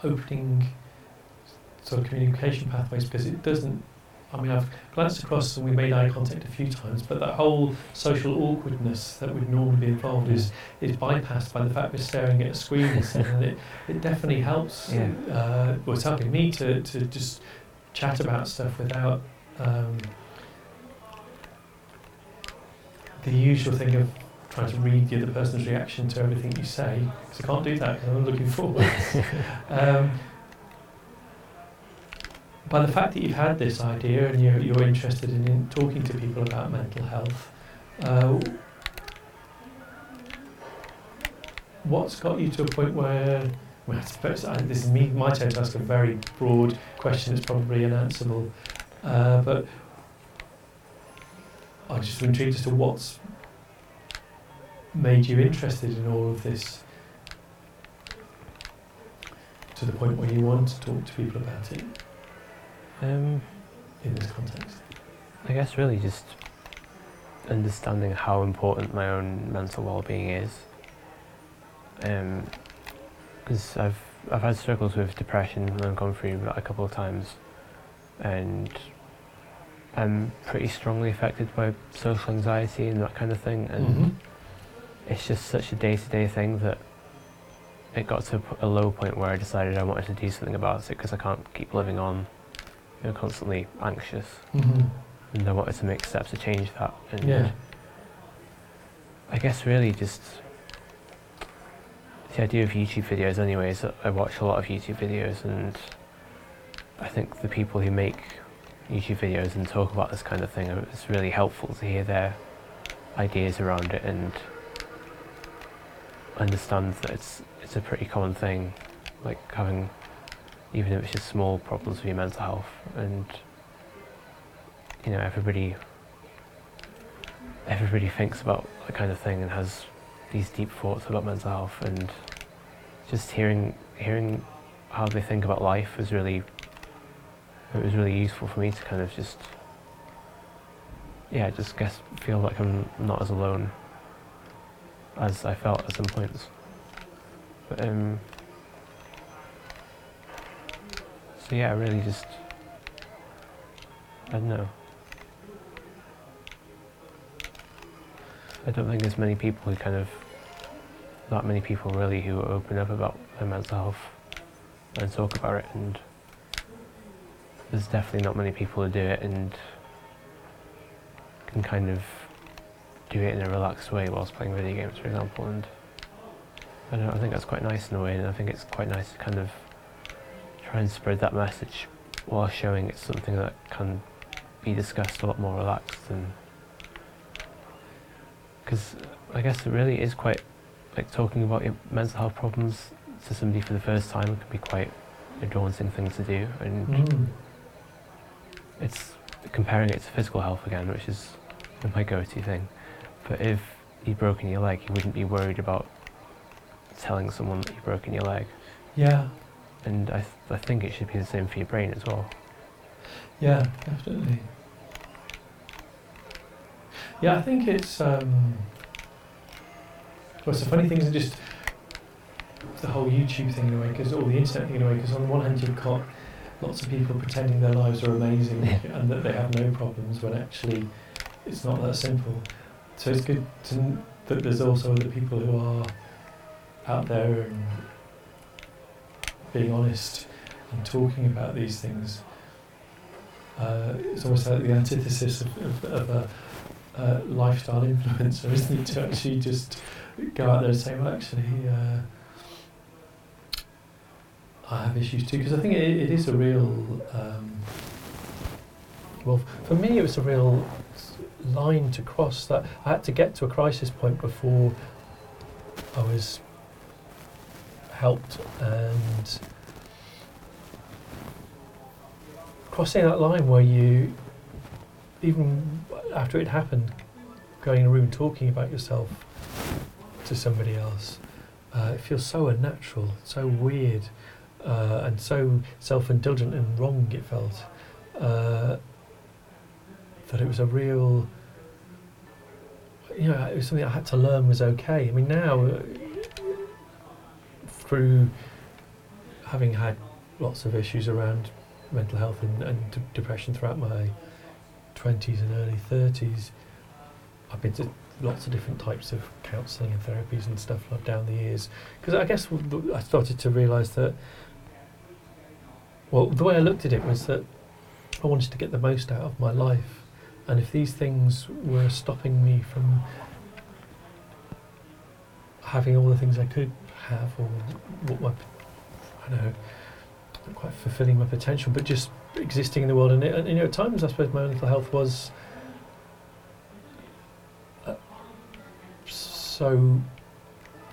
opening sort of communication pathways because it doesn't. I mean, I've glanced across and we made eye contact a few times, but that whole social awkwardness that would normally be involved is is bypassed by the fact we're staring at a screen and it, it definitely helps. Yeah. Uh, well, it's helping me to, to just chat about stuff without um, the usual thing of trying to read the other person's reaction to everything you say, because I can't do that because I'm looking forward. <laughs> um, by the fact that you've had this idea and you're, you're interested in, in talking to people about mental health, uh, what's got you to a point where, well, I suppose I, this is me, my turn to ask a very broad question that's probably unanswerable, uh, but I'm just intrigued as to what's made you interested in all of this to the point where you want to talk to people about it Um, in this context. I guess really just understanding how important my own mental well-being is. Because I've I've had struggles with depression and I've gone through that a couple of times, and I'm pretty strongly affected by social anxiety and that kind of thing. And Mhm. it's just such a day-to-day thing that it got to a low point where I decided I wanted to do something about it because I can't keep living on, you know, constantly anxious Mhm. and I wanted to make steps to change that. And Yeah. I guess really just the idea of YouTube videos, anyways. that I watch a lot of YouTube videos, and I think the people who make YouTube videos and talk about this kind of thing, uh, it's really helpful to hear their ideas around it and understand that it's it's a pretty common thing, like having even if it's just small problems with your mental health and you know everybody everybody thinks about that kind of thing and has these deep thoughts about mental health and just hearing hearing how they think about life was really it was really useful for me to kind of just yeah just guess feel like I'm not as alone as I felt at some points. But um so yeah really just I don't know. I don't think there's many people who kind of, not many people really who open up about their mental health and talk about it, and there's definitely not many people who do it and can kind of do it in a relaxed way whilst playing video games, for example. And I know, I think that's quite nice in a way, and I think it's quite nice to kind of try and spread that message while showing it's something that can be discussed a lot more relaxed and because I guess it really is quite like talking about your mental health problems to somebody for the first time can be quite a daunting thing to do, and Mm. It's comparing it to physical health again, which is my go-to thing. But if you've broken your leg, you wouldn't be worried about telling someone that you've broken your leg, Yeah, and I th- I think it should be the same for your brain as well. yeah, definitely. Yeah, I think it's. Um, well, it's the funny thing is just the whole YouTube thing in a way, because or the internet thing in a way. Because on the one hand, you've got lots of people pretending their lives are amazing Yeah. and that they have no problems, when actually it's not that simple. So it's good to n- that there's also other people who are out there and being honest and talking about these things. Uh, it's almost like the antithesis of, of, of a uh, lifestyle <laughs> influencer, isn't it? To actually just go out there and say, well, actually, uh, I have issues too. Because I think it, it is a real. Um, well, for me, it was a real line to cross. That I had to get to a crisis point before I was helped and crossing that line where you even after it happened going in a room talking about yourself to somebody else uh, it feels so unnatural so weird uh, and so self-indulgent and wrong it felt uh, that it was a real you know it was something I had to learn was okay. I mean now through having had lots of issues around mental health and, and d- depression throughout my 20s and early 30s I've been to lots of different types of counselling and therapies and stuff like down the years. Because I guess I started to realise that well the way I looked at it was that I wanted to get the most out of my life. And if these things were stopping me from having all the things I could have or what my I don't know not quite fulfilling my potential but just existing in the world. And, it, and you know at times I suppose my mental health was uh, so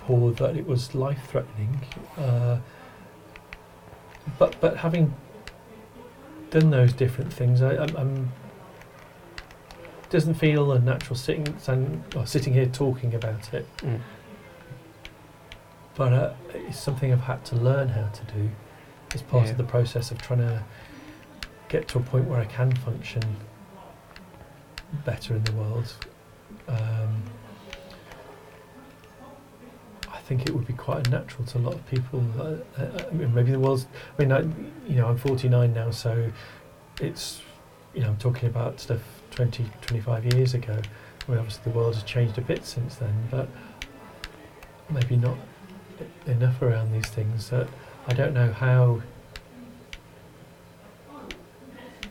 poor that it was life threatening uh, but but having done those different things I, I'm, I'm doesn't feel unnatural sitting or sitting here talking about it Mm. but uh, it's something I've had to learn how to do as part Yeah. of the process of trying to get to a point where I can function better in the world. Um, think it would be quite unnatural to a lot of people. Uh, uh, I mean, maybe the world's. I mean, I, you know, I'm 49 now, so it's, you know, I'm talking about stuff 20, 25 years ago. I mean, obviously the world has changed a bit since then, but maybe not enough around these things. That I don't know how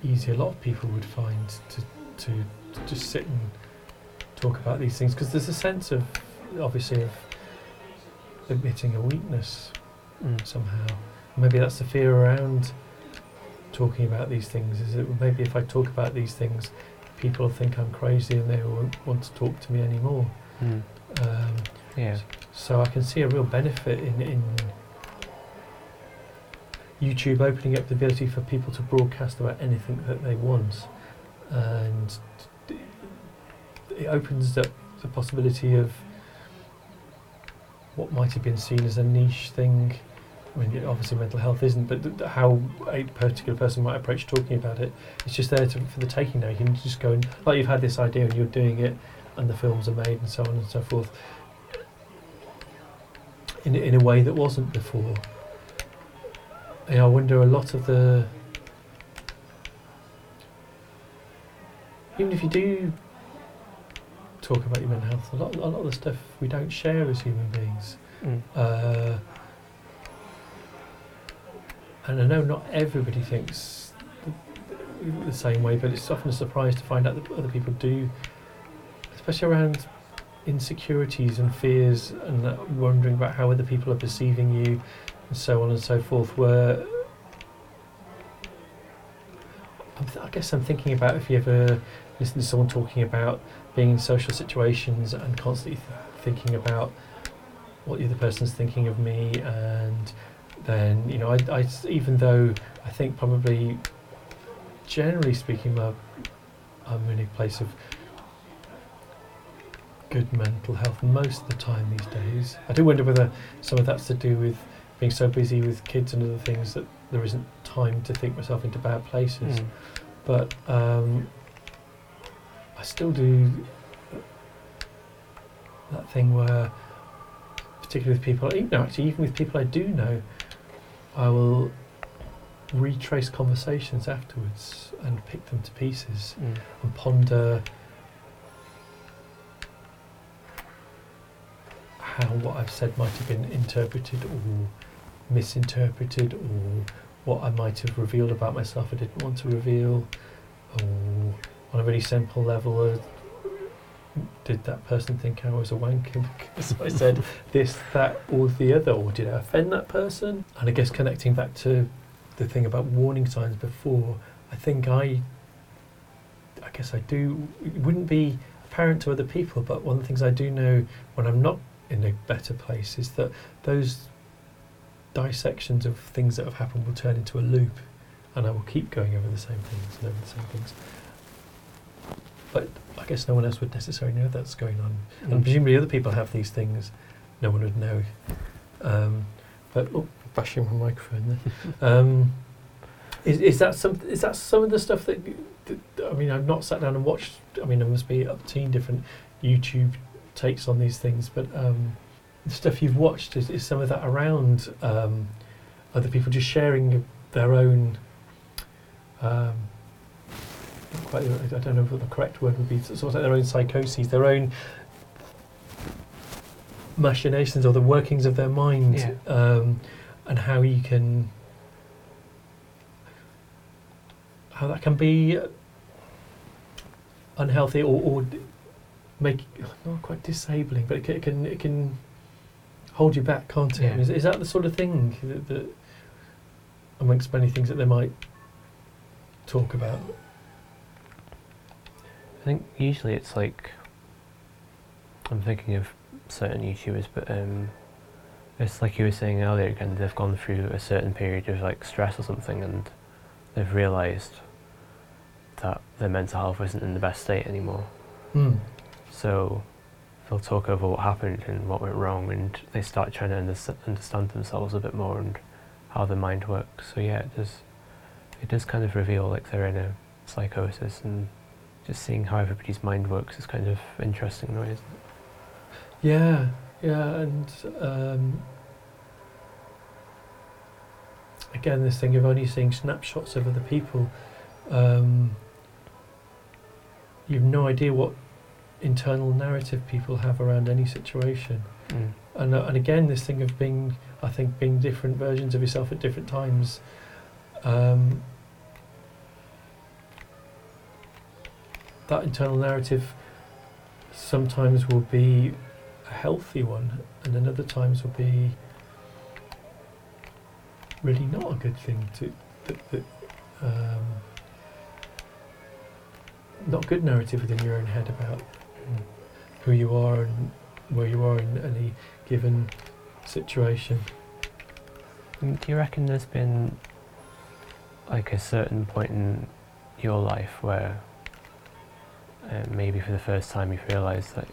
easy a lot of people would find to to, to just sit and talk about these things because there's a sense of obviously of admitting a weakness Mm. somehow. Maybe that's the fear around talking about these things. Is that maybe if I talk about these things, people think I'm crazy and they won't want to talk to me anymore. Mm. Um, Yeah. so I can see a real benefit in, in YouTube opening up the ability for people to broadcast about anything that they want, and it opens up the possibility of what might have been seen as a niche thing. I mean, obviously mental health isn't, but th- how a particular person might approach talking about it, it's just there to, for the taking now. You can just go and, like you've had this idea and you're doing it, and the films are made and so on and so forth in in a way that wasn't before. Know, I wonder a lot of the even if you do talk about your mental health, a lot a lot of the stuff we don't share as human beings. Mm. Uh, and I know not everybody thinks the, the same way, but it's often a surprise to find out that other people do, especially around insecurities and fears and that wondering about how other people are perceiving you and so on and so forth. Where I guess I'm thinking about if you ever listen to someone talking about being in social situations and constantly th- thinking about what the other person's thinking of me and then you know I, I even though I think probably generally speaking my, I'm in a place of good mental health most of the time these days I do wonder whether some of that's to do with being so busy with kids and other things that there isn't time to think myself into bad places Mm. but um, I still do that thing where, particularly with people, even no, actually, even with people I do know, I will retrace conversations afterwards and pick them to pieces Mm. and ponder how what I've said might have been interpreted or misinterpreted or what I might have revealed about myself I didn't want to reveal or on a really simple level did that person think I was a wanker because <laughs> I said this, that or the other or did I offend that person and I guess connecting back to the thing about warning signs before I think I I guess I do. It wouldn't be apparent to other people, but one of the things I do know when I'm not in a better place is that those dissections of things that have happened will turn into a loop, and I will keep going over the same things and over the same things. But I guess no one else would necessarily know that's going on, Mm. and presumably other people have these things. No one would know. Um, but oh, bashing my microphone there. <laughs> um, is, is that some? Is that some of the stuff that, that? I mean, I've not sat down and watched. I mean, there must be up to different YouTube takes on these things, but um, the stuff you've watched is, is some of that around um, other people just sharing their own. Quite, I don't know what the correct word would be. Sort of like their own psychoses, their own machinations, or the workings of their mind, Yeah. um, and how you can. How that can be unhealthy or, or make not quite disabling, but it can, it can it can hold you back, can't it? Yeah. Is, is that the sort of thing that, that amongst many things that they might talk about? I think usually it's like I'm thinking of certain YouTubers, but um, it's like you were saying earlier. Again, they've gone through a certain period of like stress or something, and they've realised that their mental health isn't in the best state anymore. Hmm. So they'll talk over what happened and what went wrong, and they start trying to unders- understand themselves a bit more and how the mind works. So yeah, it does. It does kind of reveal like they're in a psychosis, and just seeing how everybody's mind works is kind of interesting, in isn't it? Yeah, yeah, and um, again, this thing of only seeing snapshots of other people, um, you've no idea what internal narrative people have around any situation. Mm. And, uh, and again, this thing of being, I think, being different versions of yourself at different times. Um, that internal narrative sometimes will be a healthy one, and then other times will be really not a good thing to that, that um, not good narrative within your own head about who you are and where you are in any given situation. Do you reckon there's been like a certain point in your life where uh, maybe for the first time you've realised that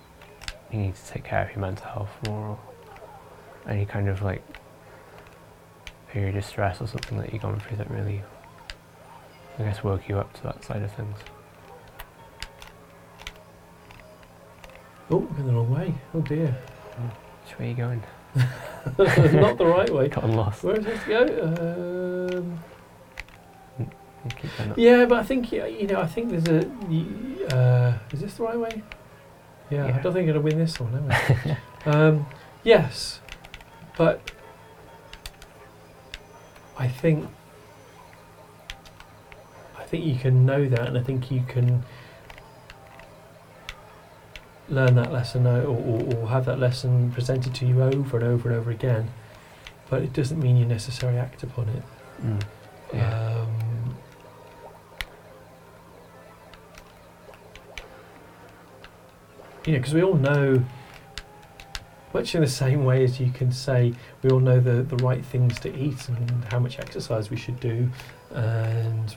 you need to take care of your mental health more or any kind of like period of stress or something that you've gone through that really I guess woke you up to that side of things? Oh, going the wrong way. Oh dear. Which way are you going? <laughs> not the right way. <laughs> Gotten lost. Where is this to go? Um, You keep going up. Yeah, but I think yeah, you know. I think there's a. Uh, is this the right way? Yeah, I don't think I'm gonna win this one, am I? <laughs> um, yes, but I think I think you can know that, and I think you can learn that lesson or, or, or have that lesson presented to you over and over and over again. But it doesn't mean you necessarily act upon it. Mm. Yeah. Um, you know, because we all know, much in the same way as you can say, we all know the, the right things to eat and how much exercise we should do, and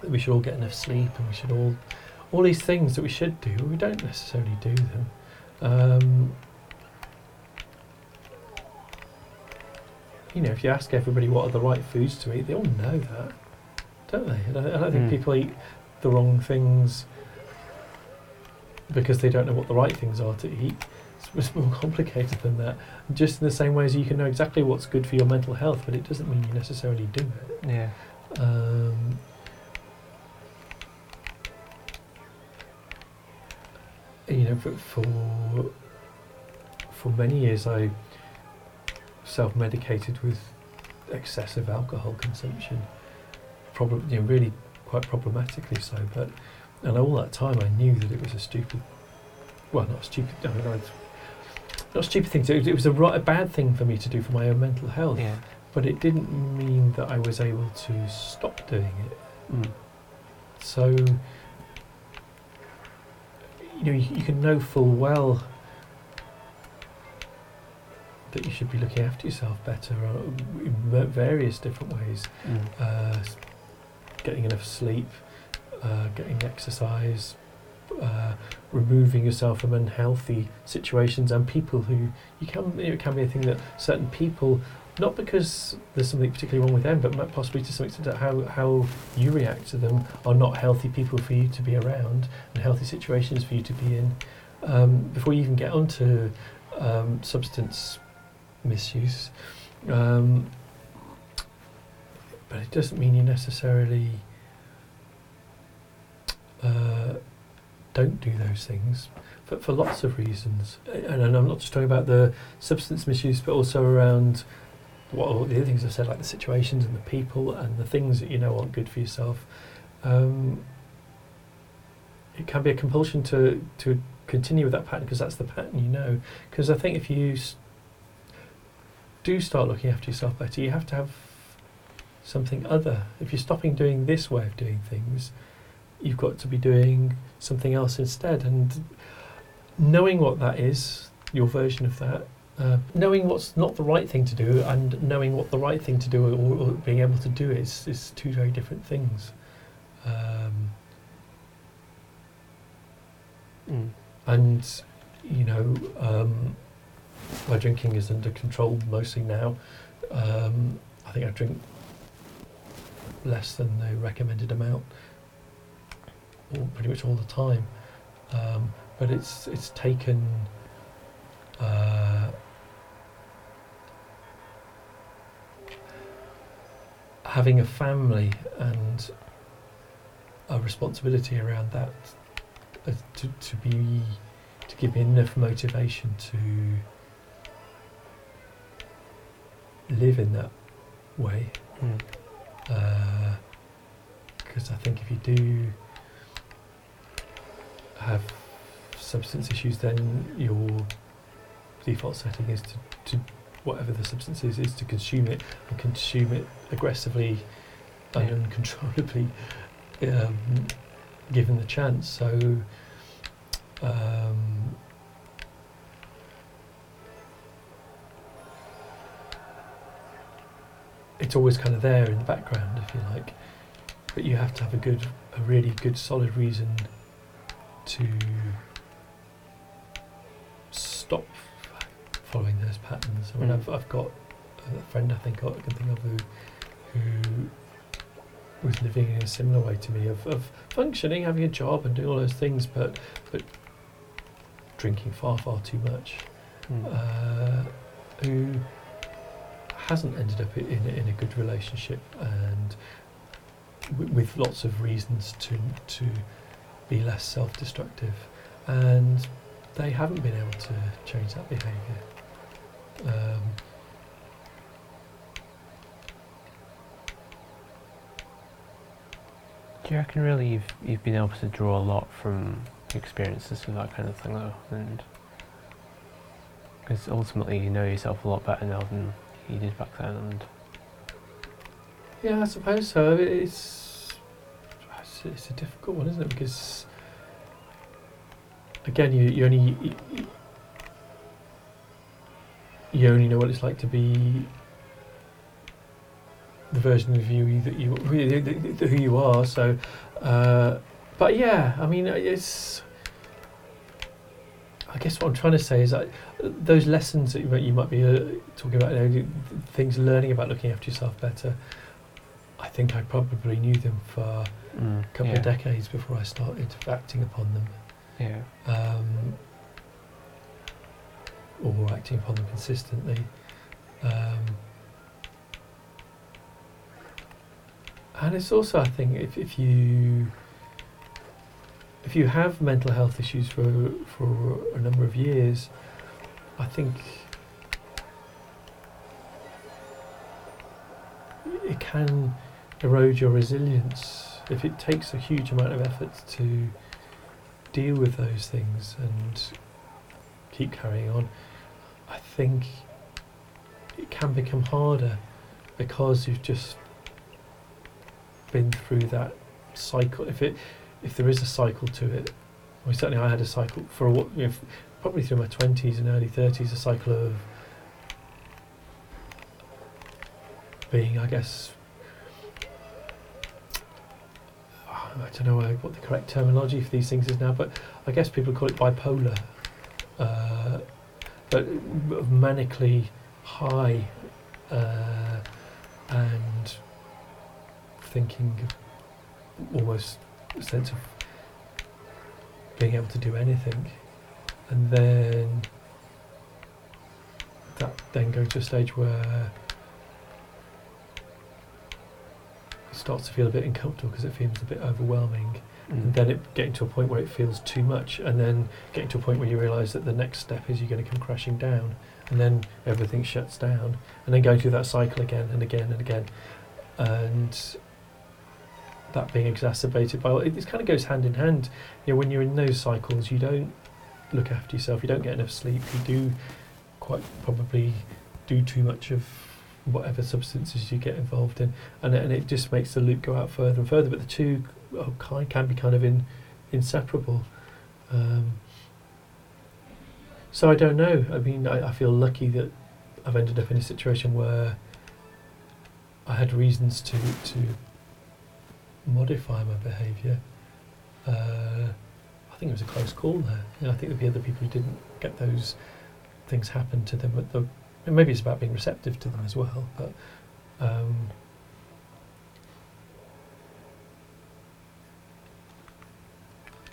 that we should all get enough sleep, and we should all, all these things that we should do, we don't necessarily do them. Um, you know, if you ask everybody what are the right foods to eat, they all know that, don't they? And I, I don't think Mm. people eat the wrong things because they don't know what the right things are to eat. It's, more <laughs> complicated than that. Just in the same way as you can know exactly what's good for your mental health, but it doesn't mean you necessarily do it. Yeah. Um, you know, for, for for many years, I self-medicated with excessive alcohol consumption. Probably, you know, really quite problematically so. But and all that time, I knew that it was a stupid, well, not a stupid, I mean, not a stupid thing to do. It was a, right, a bad thing for me to do for my own mental health. Yeah. But it didn't mean that I was able to stop doing it. Mm. So you know, you, you can know full well that you should be looking after yourself better uh, in various different ways. Mm. Uh, getting enough sleep, uh, getting exercise, uh, removing yourself from unhealthy situations and people who you can. It can be a thing that certain people, not because there's something particularly wrong with them, but possibly to some extent how how you react to them are not healthy people for you to be around and healthy situations for you to be in. Um, before you even get onto um, substance misuse. Um, but it doesn't mean you necessarily uh, don't do those things for, for lots of reasons. And, and I'm not just talking about the substance misuse, but also around what all the other things I've said, like the situations and the people and the things that you know aren't good for yourself. Um, it can be a compulsion to, to continue with that pattern because that's the pattern you know. Because I think if you s- do start looking after yourself better, you have to have something other. If you're stopping doing this way of doing things, you've got to be doing something else instead. And knowing what that is, your version of that, uh, knowing what's not the right thing to do, and knowing what the right thing to do, or, or being able to do is, is two very different things. Um, Mm. and you know, um, my drinking is under control mostly now. Um, I think I drink less than the recommended amount, all, pretty much all the time. Um, but it's it's taken. Uh, having a family and a responsibility around that uh, to, to be to give me enough motivation to live in that way Mm. because I think if you do have substance issues then your default setting is to, to whatever the substance is is to consume it and consume it aggressively and Yeah. uncontrollably um, given the chance so um, it's always kind of there in the background, if you like. But you have to have a good, a really good, solid reason to stop following those patterns. I mean, Mm. I've, I've got a friend I think I can think of who, who was living in a similar way to me of, of functioning, having a job, and doing all those things, but but drinking far, far too much Mm. uh, who hasn't ended up in, a- in a good relationship and w- with lots of reasons to to be less self-destructive. And they haven't been able to change that behaviour. Um, Do you reckon really you've you've been able to draw a lot from experiences with that kind of thing though, and because ultimately you know yourself a lot better now than you did back then, and yeah I suppose so. It's it's, a difficult one isn't it because again you, you only you, only know what it's like to be the version of you that you who you are. So, uh, but yeah, I mean, it's. I guess what I'm trying to say is that those lessons that you might, you might be uh, talking about, you know, things learning about looking after yourself better. I think I probably knew them for a mm, couple yeah, of decades before I started acting upon them, Yeah. um, or acting upon them consistently. Um, and it's also, I think, if, if you if you have mental health issues for for a number of years, I think it can erode your resilience if it takes a huge amount of effort to deal with those things and keep carrying on. I think it can become harder because you've just been through that cycle. If it, if there is a cycle to it, well, certainly I had a cycle for a, you know, probably through my twenties and early thirties, a cycle of being, I guess, I don't know uh, what the correct terminology for these things is now, but I guess people call it bipolar, uh, but manically high uh, and thinking almost a sense of being able to do anything, and then that then goes to a stage where it starts to feel a bit uncomfortable because it feels a bit overwhelming, and then it getting to a point where it feels too much, and then getting to a point where you realise that the next step is you're going to come crashing down, and then everything shuts down, and then going through that cycle again and again and again, and that being exacerbated by it, it kind of goes hand in hand. You know, when you're in those cycles, you don't look after yourself, you don't get enough sleep, you do quite probably do too much of whatever substances you get involved in, and and it just makes the loop go out further and further. But the two kind can be kind of in, inseparable. Um, so I don't know. I mean, I, I feel lucky that I've ended up in a situation where I had reasons to to modify my behaviour. Uh, I think it was a close call there. You know, I think there'd be other people who didn't get those things happen to them. At the, and maybe it's about being receptive to them as well. But um,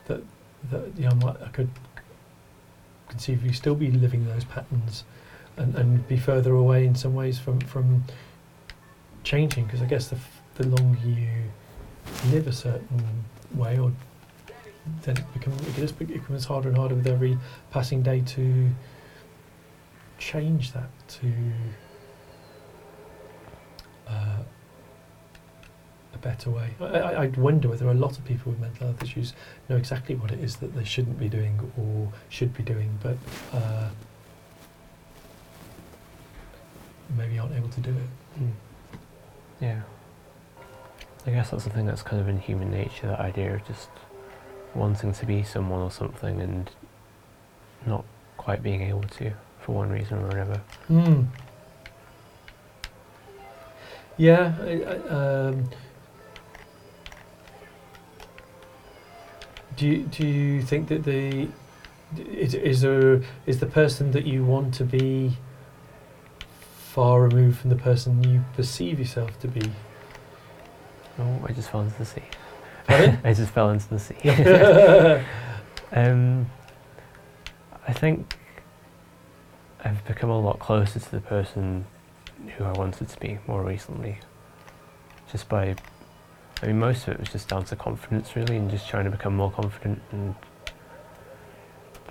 that that you know, I could conceivably still be living those patterns and, and be further away in some ways from from changing because I guess the f- the longer you live a certain way or then it becomes it becomes harder and harder with every passing day to change that to uh, a better way. I, I, I'd wonder whether a lot of people with mental health issues know exactly what it is that they shouldn't be doing or should be doing, but uh, maybe aren't able to do it. Mm. Yeah. I guess that's the thing that's kind of in human nature, that idea of just wanting to be someone or something and not quite being able to for one reason or another. Hmm. Yeah. I, I, um, do you, do you think that the is, is there is the person that you want to be far removed from the person you perceive yourself to be? Oh, I just fell into the sea. <laughs> I just fell into the sea. <laughs> <laughs> um, I think I've become a lot closer to the person who I wanted to be more recently. Just by, I mean, most of it was just down to confidence, really, and just trying to become more confident. And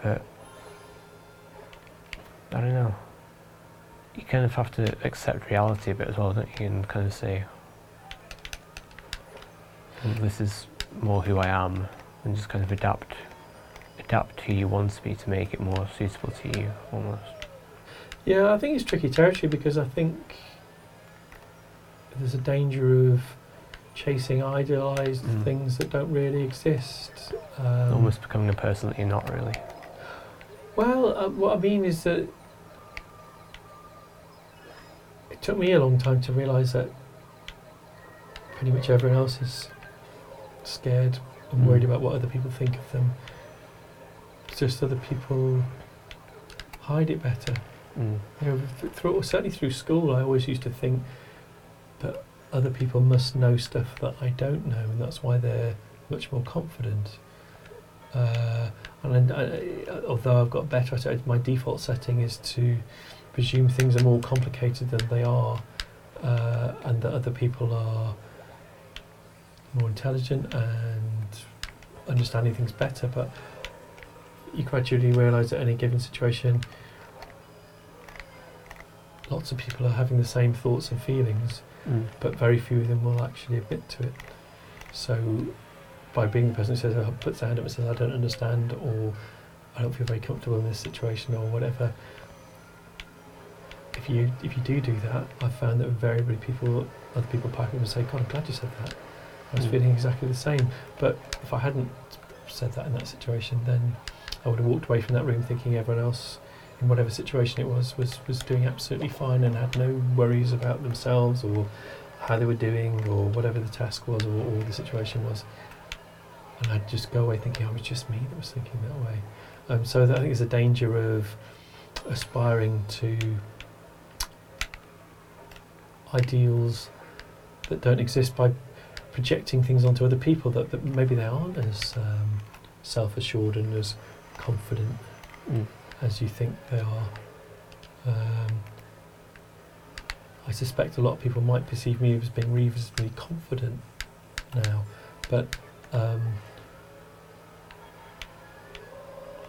but I don't know. You kind of have to accept reality a bit as well, don't you? And kind of say, this is more who I am, and just kind of adapt, adapt who you want to be to make it more suitable to you, almost. Yeah, I think it's tricky territory because I think there's a danger of chasing idealized Mm. things that don't really exist. Um, almost becoming a person that you're not really. Well, uh, what I mean is that it took me a long time to realise that pretty much everyone else is scared and worried Mm. about what other people think of them. It's just other people hide it better. Mm. You know, through, certainly through school, I always used to think that other people must know stuff that I don't know, and that's why they're much more confident. Uh, and I, I, although I've got better at it, my default setting is to presume things are more complicated than they are, uh, and that other people are more intelligent and understanding things better. But you gradually realise that any given situation, lots of people are having the same thoughts and feelings, Mm. but very few of them will actually admit to it. So, by being the person who says, oh, puts their hand up and says, I don't understand, or I don't feel very comfortable in this situation, or whatever, if you if you do do that, I've found that very invariably people, other people pipe up and say, God, I'm glad you said that. I was Mm. feeling exactly the same. But if I hadn't said that in that situation, then I would have walked away from that room thinking everyone else, in whatever situation it was, was was doing absolutely fine and had no worries about themselves or how they were doing or whatever the task was or, or the situation was. And I'd just go away thinking, oh, it was just me that was thinking that way. Um, so that, I think there's a danger of aspiring to ideals that don't exist by projecting things onto other people that, that maybe they aren't as um, self-assured and as confident Mm. As you think they are. Um, I suspect a lot of people might perceive me as being reasonably confident now, but um,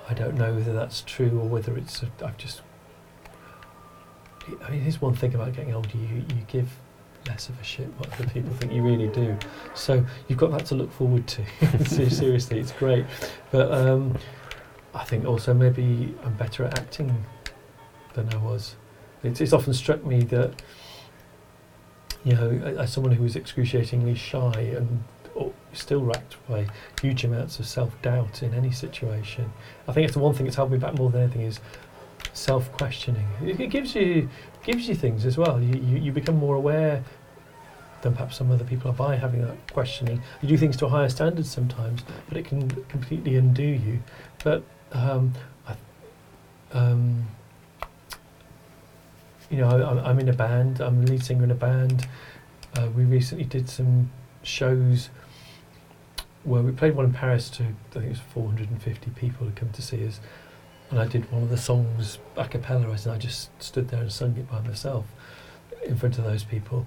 I don't know whether that's true or whether it's. I've just. I mean, here's one thing about getting older: you you give less of a shit what other people think. You really do. So you've got that to look forward to. <laughs> Seriously, it's great, but. Um, I think also maybe I'm better at acting than I was. It's, it's often struck me that, you know, as someone who was excruciatingly shy and oh, still racked by huge amounts of self-doubt in any situation, I think it's the one thing that's held me back more than anything is self-questioning. It, it gives you gives you things as well. You, you you become more aware than perhaps some other people are by having that questioning. You do things to a higher standard sometimes, but it can completely undo you. But um, um, you know, I, I'm- I'm in a band. I'm the lead singer in a band. Uh, we recently did some shows where we played one in Paris to I think it was 450 people who come to see us, and I did one of the songs a cappella, and I just stood there and sung it by myself in front of those people.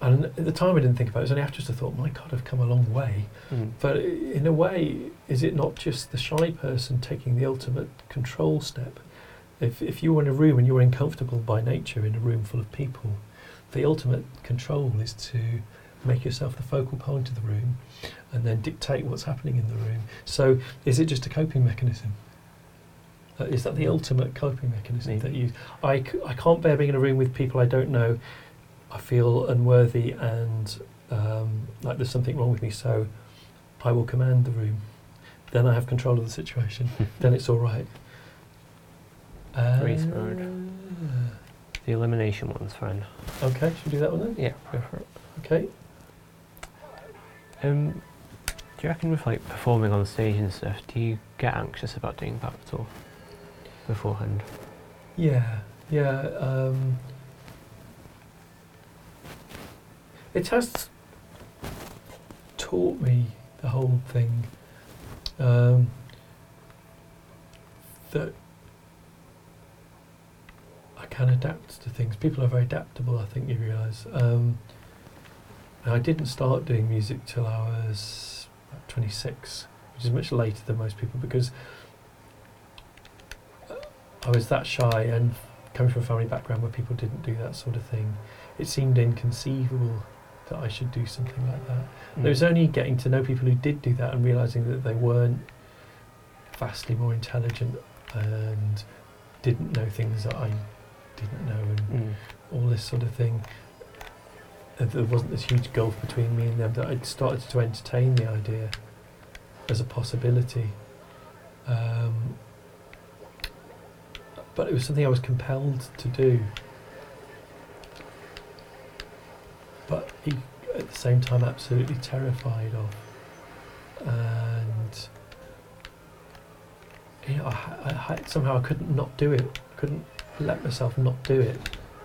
And at the time, I didn't think about it. It was only afterwards I thought, my God, I've come a long way. Mm. But in a way, is it not just the shy person taking the ultimate control step? If, if you were in a room and you were uncomfortable by nature in a room full of people, the ultimate control is to make yourself the focal point of the room and then dictate what's happening in the room. So, is it just a coping mechanism? Uh, is that the ultimate coping mechanism that you? I, c- I can't bear being in a room with people I don't know. I feel unworthy and um, like there's something wrong with me. So, I will command the room. Then I have control of the situation. <laughs> then it's all right. Uh, mode. The elimination one's fine. Okay, should we do that one then? Yeah, go for it. Okay. Um, do you reckon with like performing on stage and stuff, do you get anxious about doing that at all beforehand? Yeah, yeah. Um, it has taught me the whole thing um, that I can adapt to things. People are very adaptable. I think you realise. Um, I didn't start doing music till I was about 26, which is much later than most people because uh, I was that shy and coming from a family background where people didn't do that sort of thing, it seemed inconceivable that I should do something like that. Mm. It was only getting to know people who did do that and realizing that they weren't vastly more intelligent and didn't know things that I didn't know and Mm. all this sort of thing. There wasn't this huge gulf between me and them that I'd started to entertain the idea as a possibility. Um, but it was something I was compelled to do. But e- at the same time, absolutely terrified of. And you know, I, I, somehow I couldn't not do it. Couldn't let myself not do it,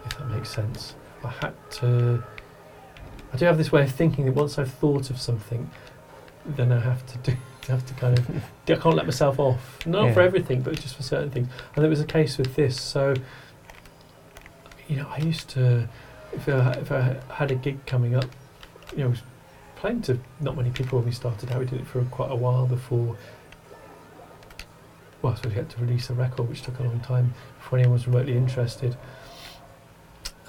if that makes sense. I had to. I do have this way of thinking that once I've thought of something, then I have to do. <laughs> Have to kind of. I can't let myself off. Not for everything, but just for certain things. And it was a case with this. So, you know, I used to, if I, if I had a gig coming up, you know, I was playing to not many people when we started out. We did it for quite a while before. Well, we had to release a record, which took a long time before anyone was remotely interested.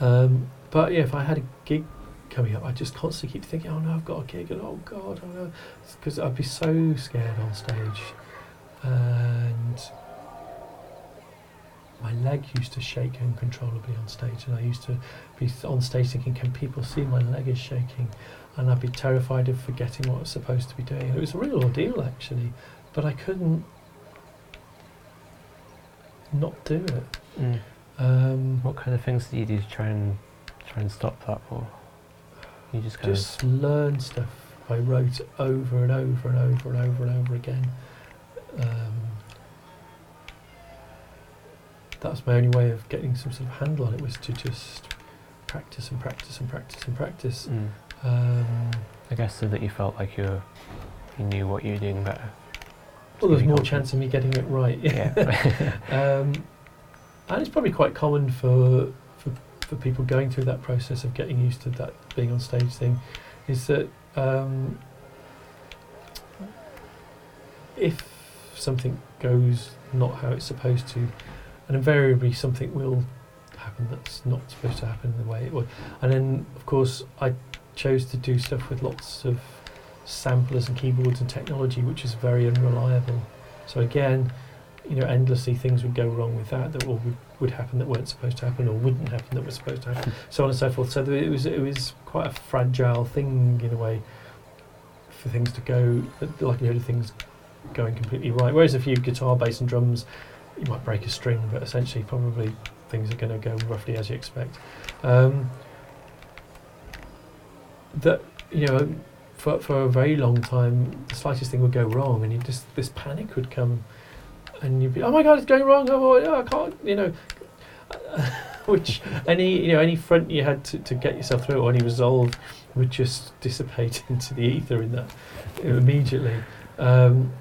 Um, but yeah, if I had a gig coming up, I just constantly keep thinking, oh no, I've got a gig, and oh god, oh no, because I'd be so scared on stage, and my leg used to shake uncontrollably on stage, and I used to be on stage thinking, "Can people see my leg is shaking?" And I'd be terrified of forgetting what I was supposed to be doing. And it was a real ordeal, actually, but I couldn't not do it. Mm. Um, What kind of things do you do to try and try and stop that, or you just kind just learn stuff. I wrote over and over and over and over and over again. Um, that was my only way of getting some sort of handle on it was to just practice and practice and practice and practice. Mm. Um, I guess so that you felt like you you knew what you were doing better. well, there's more confident. chance of me getting it right. Yeah. <laughs> <laughs> um, and it's probably quite common for, for for people going through that process of getting used to that being on stage thing, is that um, if something goes not how it's supposed to, and invariably something will happen that's not supposed to happen the way it would. And then, of course, I chose to do stuff with lots of samplers and keyboards and technology, which is very unreliable. So again, you know, endlessly things would go wrong with that that would, would happen that weren't supposed to happen, or wouldn't happen that were supposed to happen, so on and so forth. So it was it was quite a fragile thing in a way for things to go. The likelihood of things going completely right. Whereas if you guitar, bass, and drums, you might break a string, but essentially probably things are going to go roughly as you expect. Um, that you know, for for a very long time, the slightest thing would go wrong, and you just this panic would come, and you'd be, oh my god, it's going wrong! Oh, oh, I can't, you know. <laughs> Which any you know any front you had to, to get yourself through or any resolve would just dissipate <laughs> into the ether in that immediately. Um,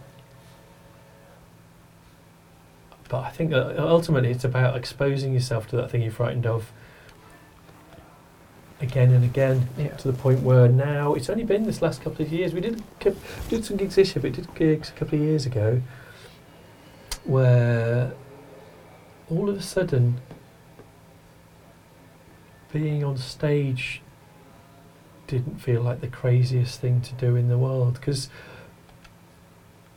but I think uh, ultimately it's about exposing yourself to that thing you're frightened of again and again Yeah. to the point where now it's only been this last couple of years. We did cou- did some gigs this year, but we did gigs a couple of years ago where all of a sudden being on stage didn't feel like the craziest thing to do in the world because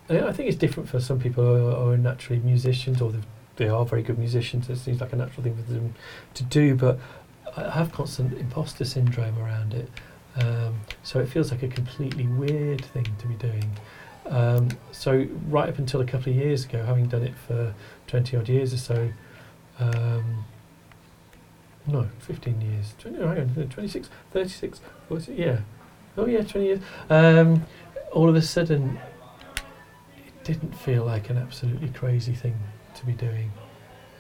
I think it's different for some people who are, naturally musicians or they've- are very good musicians. It seems like a natural thing for them to do, but I have constant imposter syndrome around it. Um, so it feels like a completely weird thing to be doing. Um, so right up until a couple of years ago, having done it for 20 odd years or so, um, no, 15 years, 20, hang on, 26, 36, what's it? yeah, oh yeah, 20 years. Um, all of a sudden, didn't feel like an absolutely crazy thing to be doing.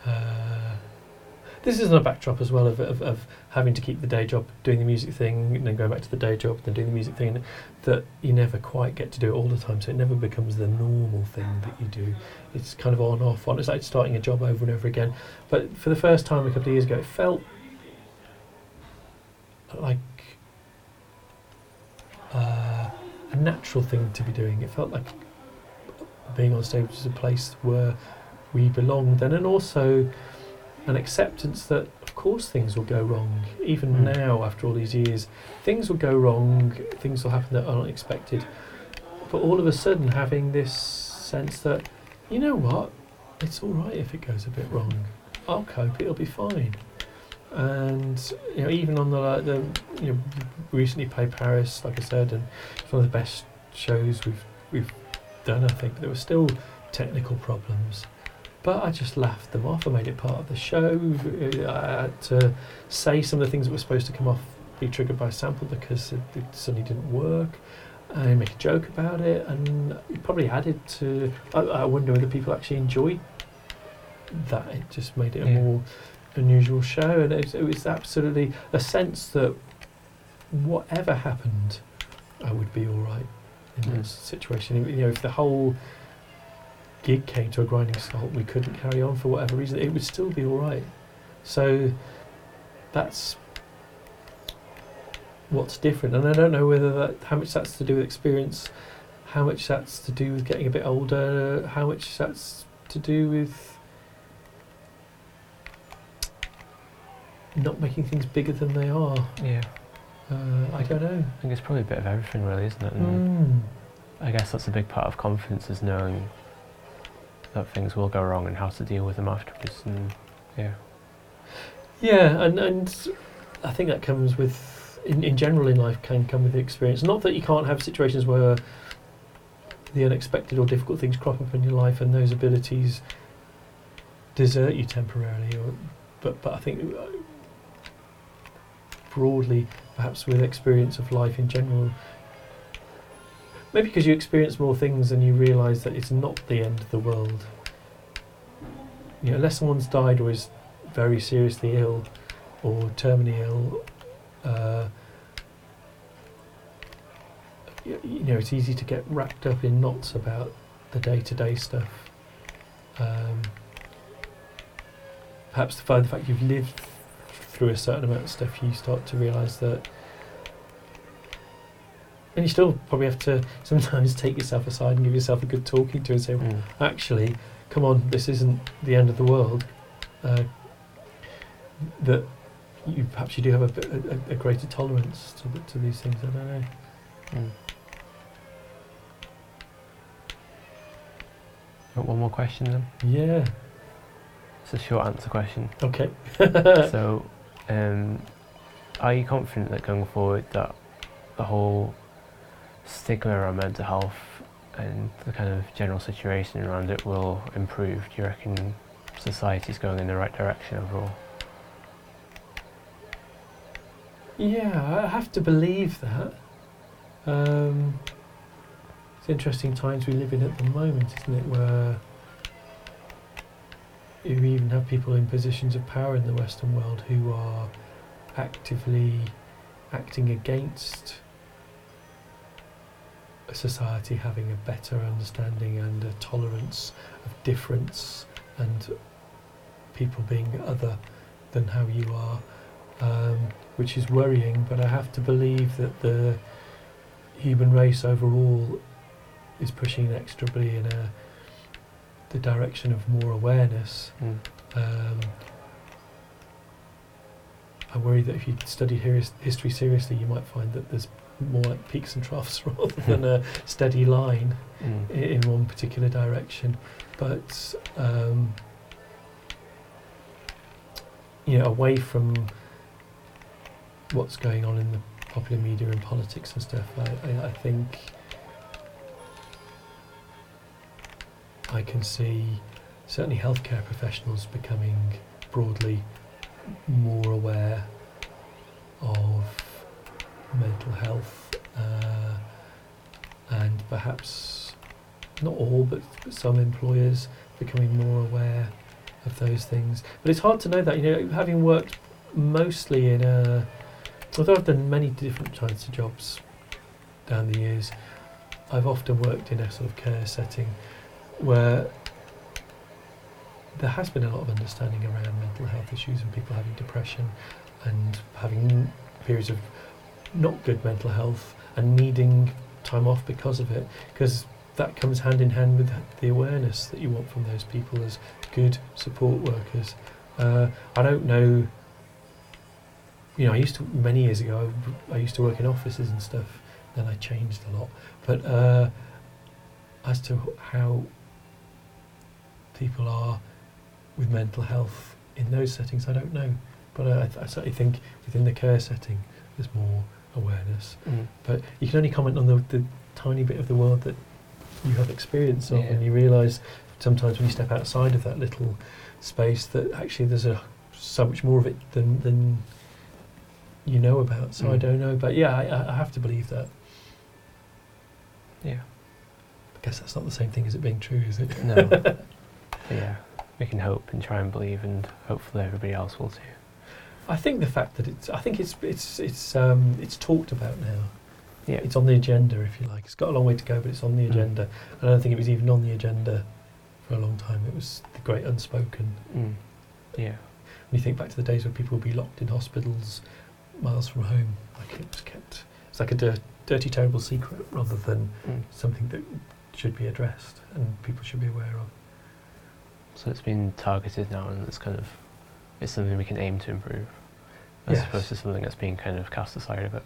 Uh, this is on a backdrop as well of, of, of having to keep the day job, doing the music thing, and then going back to the day job, then doing the music thing, that you never quite get to do it all the time, so it never becomes the normal thing that you do. It's kind of on, off, on. It's like starting a job over and over again. But for the first time a couple of years ago, it felt like uh, a natural thing to be doing. It felt like being on stage was a place where we belonged, and then also an acceptance that, of course, things will go wrong. Even Mm. now, after all these years, things will go wrong. Things will happen that are unexpected. But all of a sudden, having this sense that, you know what, it's all right if it goes a bit wrong. I'll cope. It'll be fine. And you know, even on the like, the you know, recently played Paris, like I said, and it's one of the best shows we've we've done. I think there were still technical problems, but I just laughed them off. I made it part of the show. I had to say some of the things that were supposed to come off be triggered by a sample because it, it suddenly didn't work. I make a joke about it, and it probably added to. I, I wonder whether people actually enjoyed that. It just made it a Yeah. more unusual show, and it, it was absolutely a sense that whatever happened, I would be all right in that situation. You know, if the whole gig came to a grinding halt, we couldn't carry on for whatever reason, it would still be all right. So that's what's different, and I don't know whether that how much that's to do with experience, how much that's to do with getting a bit older, how much that's to do with not making things bigger than they are. Yeah. Uh, I don't know. I think it's probably a bit of everything, really, isn't it? And Mm. I guess that's a big part of confidence is knowing that things will go wrong and how to deal with them afterwards. And Yeah. Yeah, and and I think that comes with in, in general in life can come with the experience. Not that you can't have situations where the unexpected or difficult things crop up in your life and those abilities desert you temporarily, or but but I think uh, broadly, perhaps with experience of life in general, maybe because you experience more things and you realise that it's not the end of the world. You know, unless someone's died or is very seriously ill or terminally ill, uh, you, you know, it's easy to get wrapped up in knots about the day-to-day stuff. Um, perhaps the fact you've lived through a certain amount of stuff, you start to realise that. And you still probably have to <laughs> sometimes take yourself aside and give yourself a good talking to and say, Mm. actually, come on, this isn't the end of the world. Uh, that you perhaps you do have a, bit, a, a greater tolerance to, the, to these things. I don't know. Mm. Got one more question then. Yeah. It's a short answer question. Okay. <laughs> so, um, are you confident that going forward that the whole stigma around mental health and the kind of general situation around it will improve? Do you reckon society's going in the right direction overall? Yeah, I have to believe that. Um, it's interesting times we live in at the moment, isn't it? Where you even have people in positions of power in the Western world who are actively acting against a society having a better understanding and a tolerance of difference and people being other than how you are. Um, which is worrying, but I have to believe that the human race overall is pushing inexorably in a, the direction of more awareness. Mm. Um, I worry that if you studied his- history seriously, you might find that there's more like peaks and troughs <laughs> rather than a steady line Mm. in one particular direction. But um, you know, away from what's going on in the popular media and politics and stuff, I, I, I think I can see certainly healthcare professionals becoming broadly more aware of mental health uh, and perhaps not all but some employers becoming more aware of those things. But it's hard to know that you know having worked mostly in a although I've done many different types of jobs down the years I've often worked in a sort of care setting where there has been a lot of understanding around mental health issues and people having depression and having periods of not good mental health and needing time off because of it because that comes hand in hand with the awareness that you want from those people as good support workers. Uh, I don't know you know I used to many years ago I used to work in offices and stuff then I changed a lot. But uh, as to how people are with mental health in those settings, I don't know. But uh, I, I certainly think within the care setting, there's more awareness. Mm. But you can only comment on the, the tiny bit of the world that you have experience of, Yeah. and you realise sometimes when you step outside of that little space that actually there's a so much more of it than than you know about. So I Mm. don't know, but yeah, I, I- I have to believe that. Yeah. I guess that's not the same thing as it being true, is it? No. <laughs> But yeah. We can hope and try and believe, and hopefully everybody else will too. I think the fact that it's, I think it's it's it's um, it's talked about now. Yeah. It's on the agenda, if you like. It's got a long way to go, but it's on the Mm. agenda. I don't think it was even on the agenda for a long time. It was the great unspoken. Mm. Yeah. When you think back to the days when people would be locked in hospitals, miles from home, like it was kept. It's like a dir- dirty, terrible secret rather than Mm. something that should be addressed and people should be aware of. So it's been targeted now, and it's kind of it's something we can aim to improve, as Yes. opposed to something that's being kind of cast aside a bit.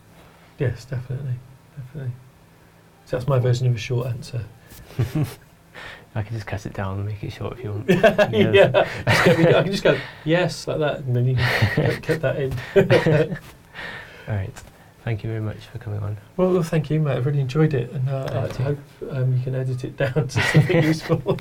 Yes, definitely, definitely. So that's my version of a short answer. <laughs> I can just cut it down and make it short if you want. <laughs> <laughs> yeah, Yeah. I can just go yes like that, and then you can cut, that in. All right. Thank you very much for coming on. Well, well, thank you, mate. I've really enjoyed it, and uh, I hope um, you can edit it down to something useful.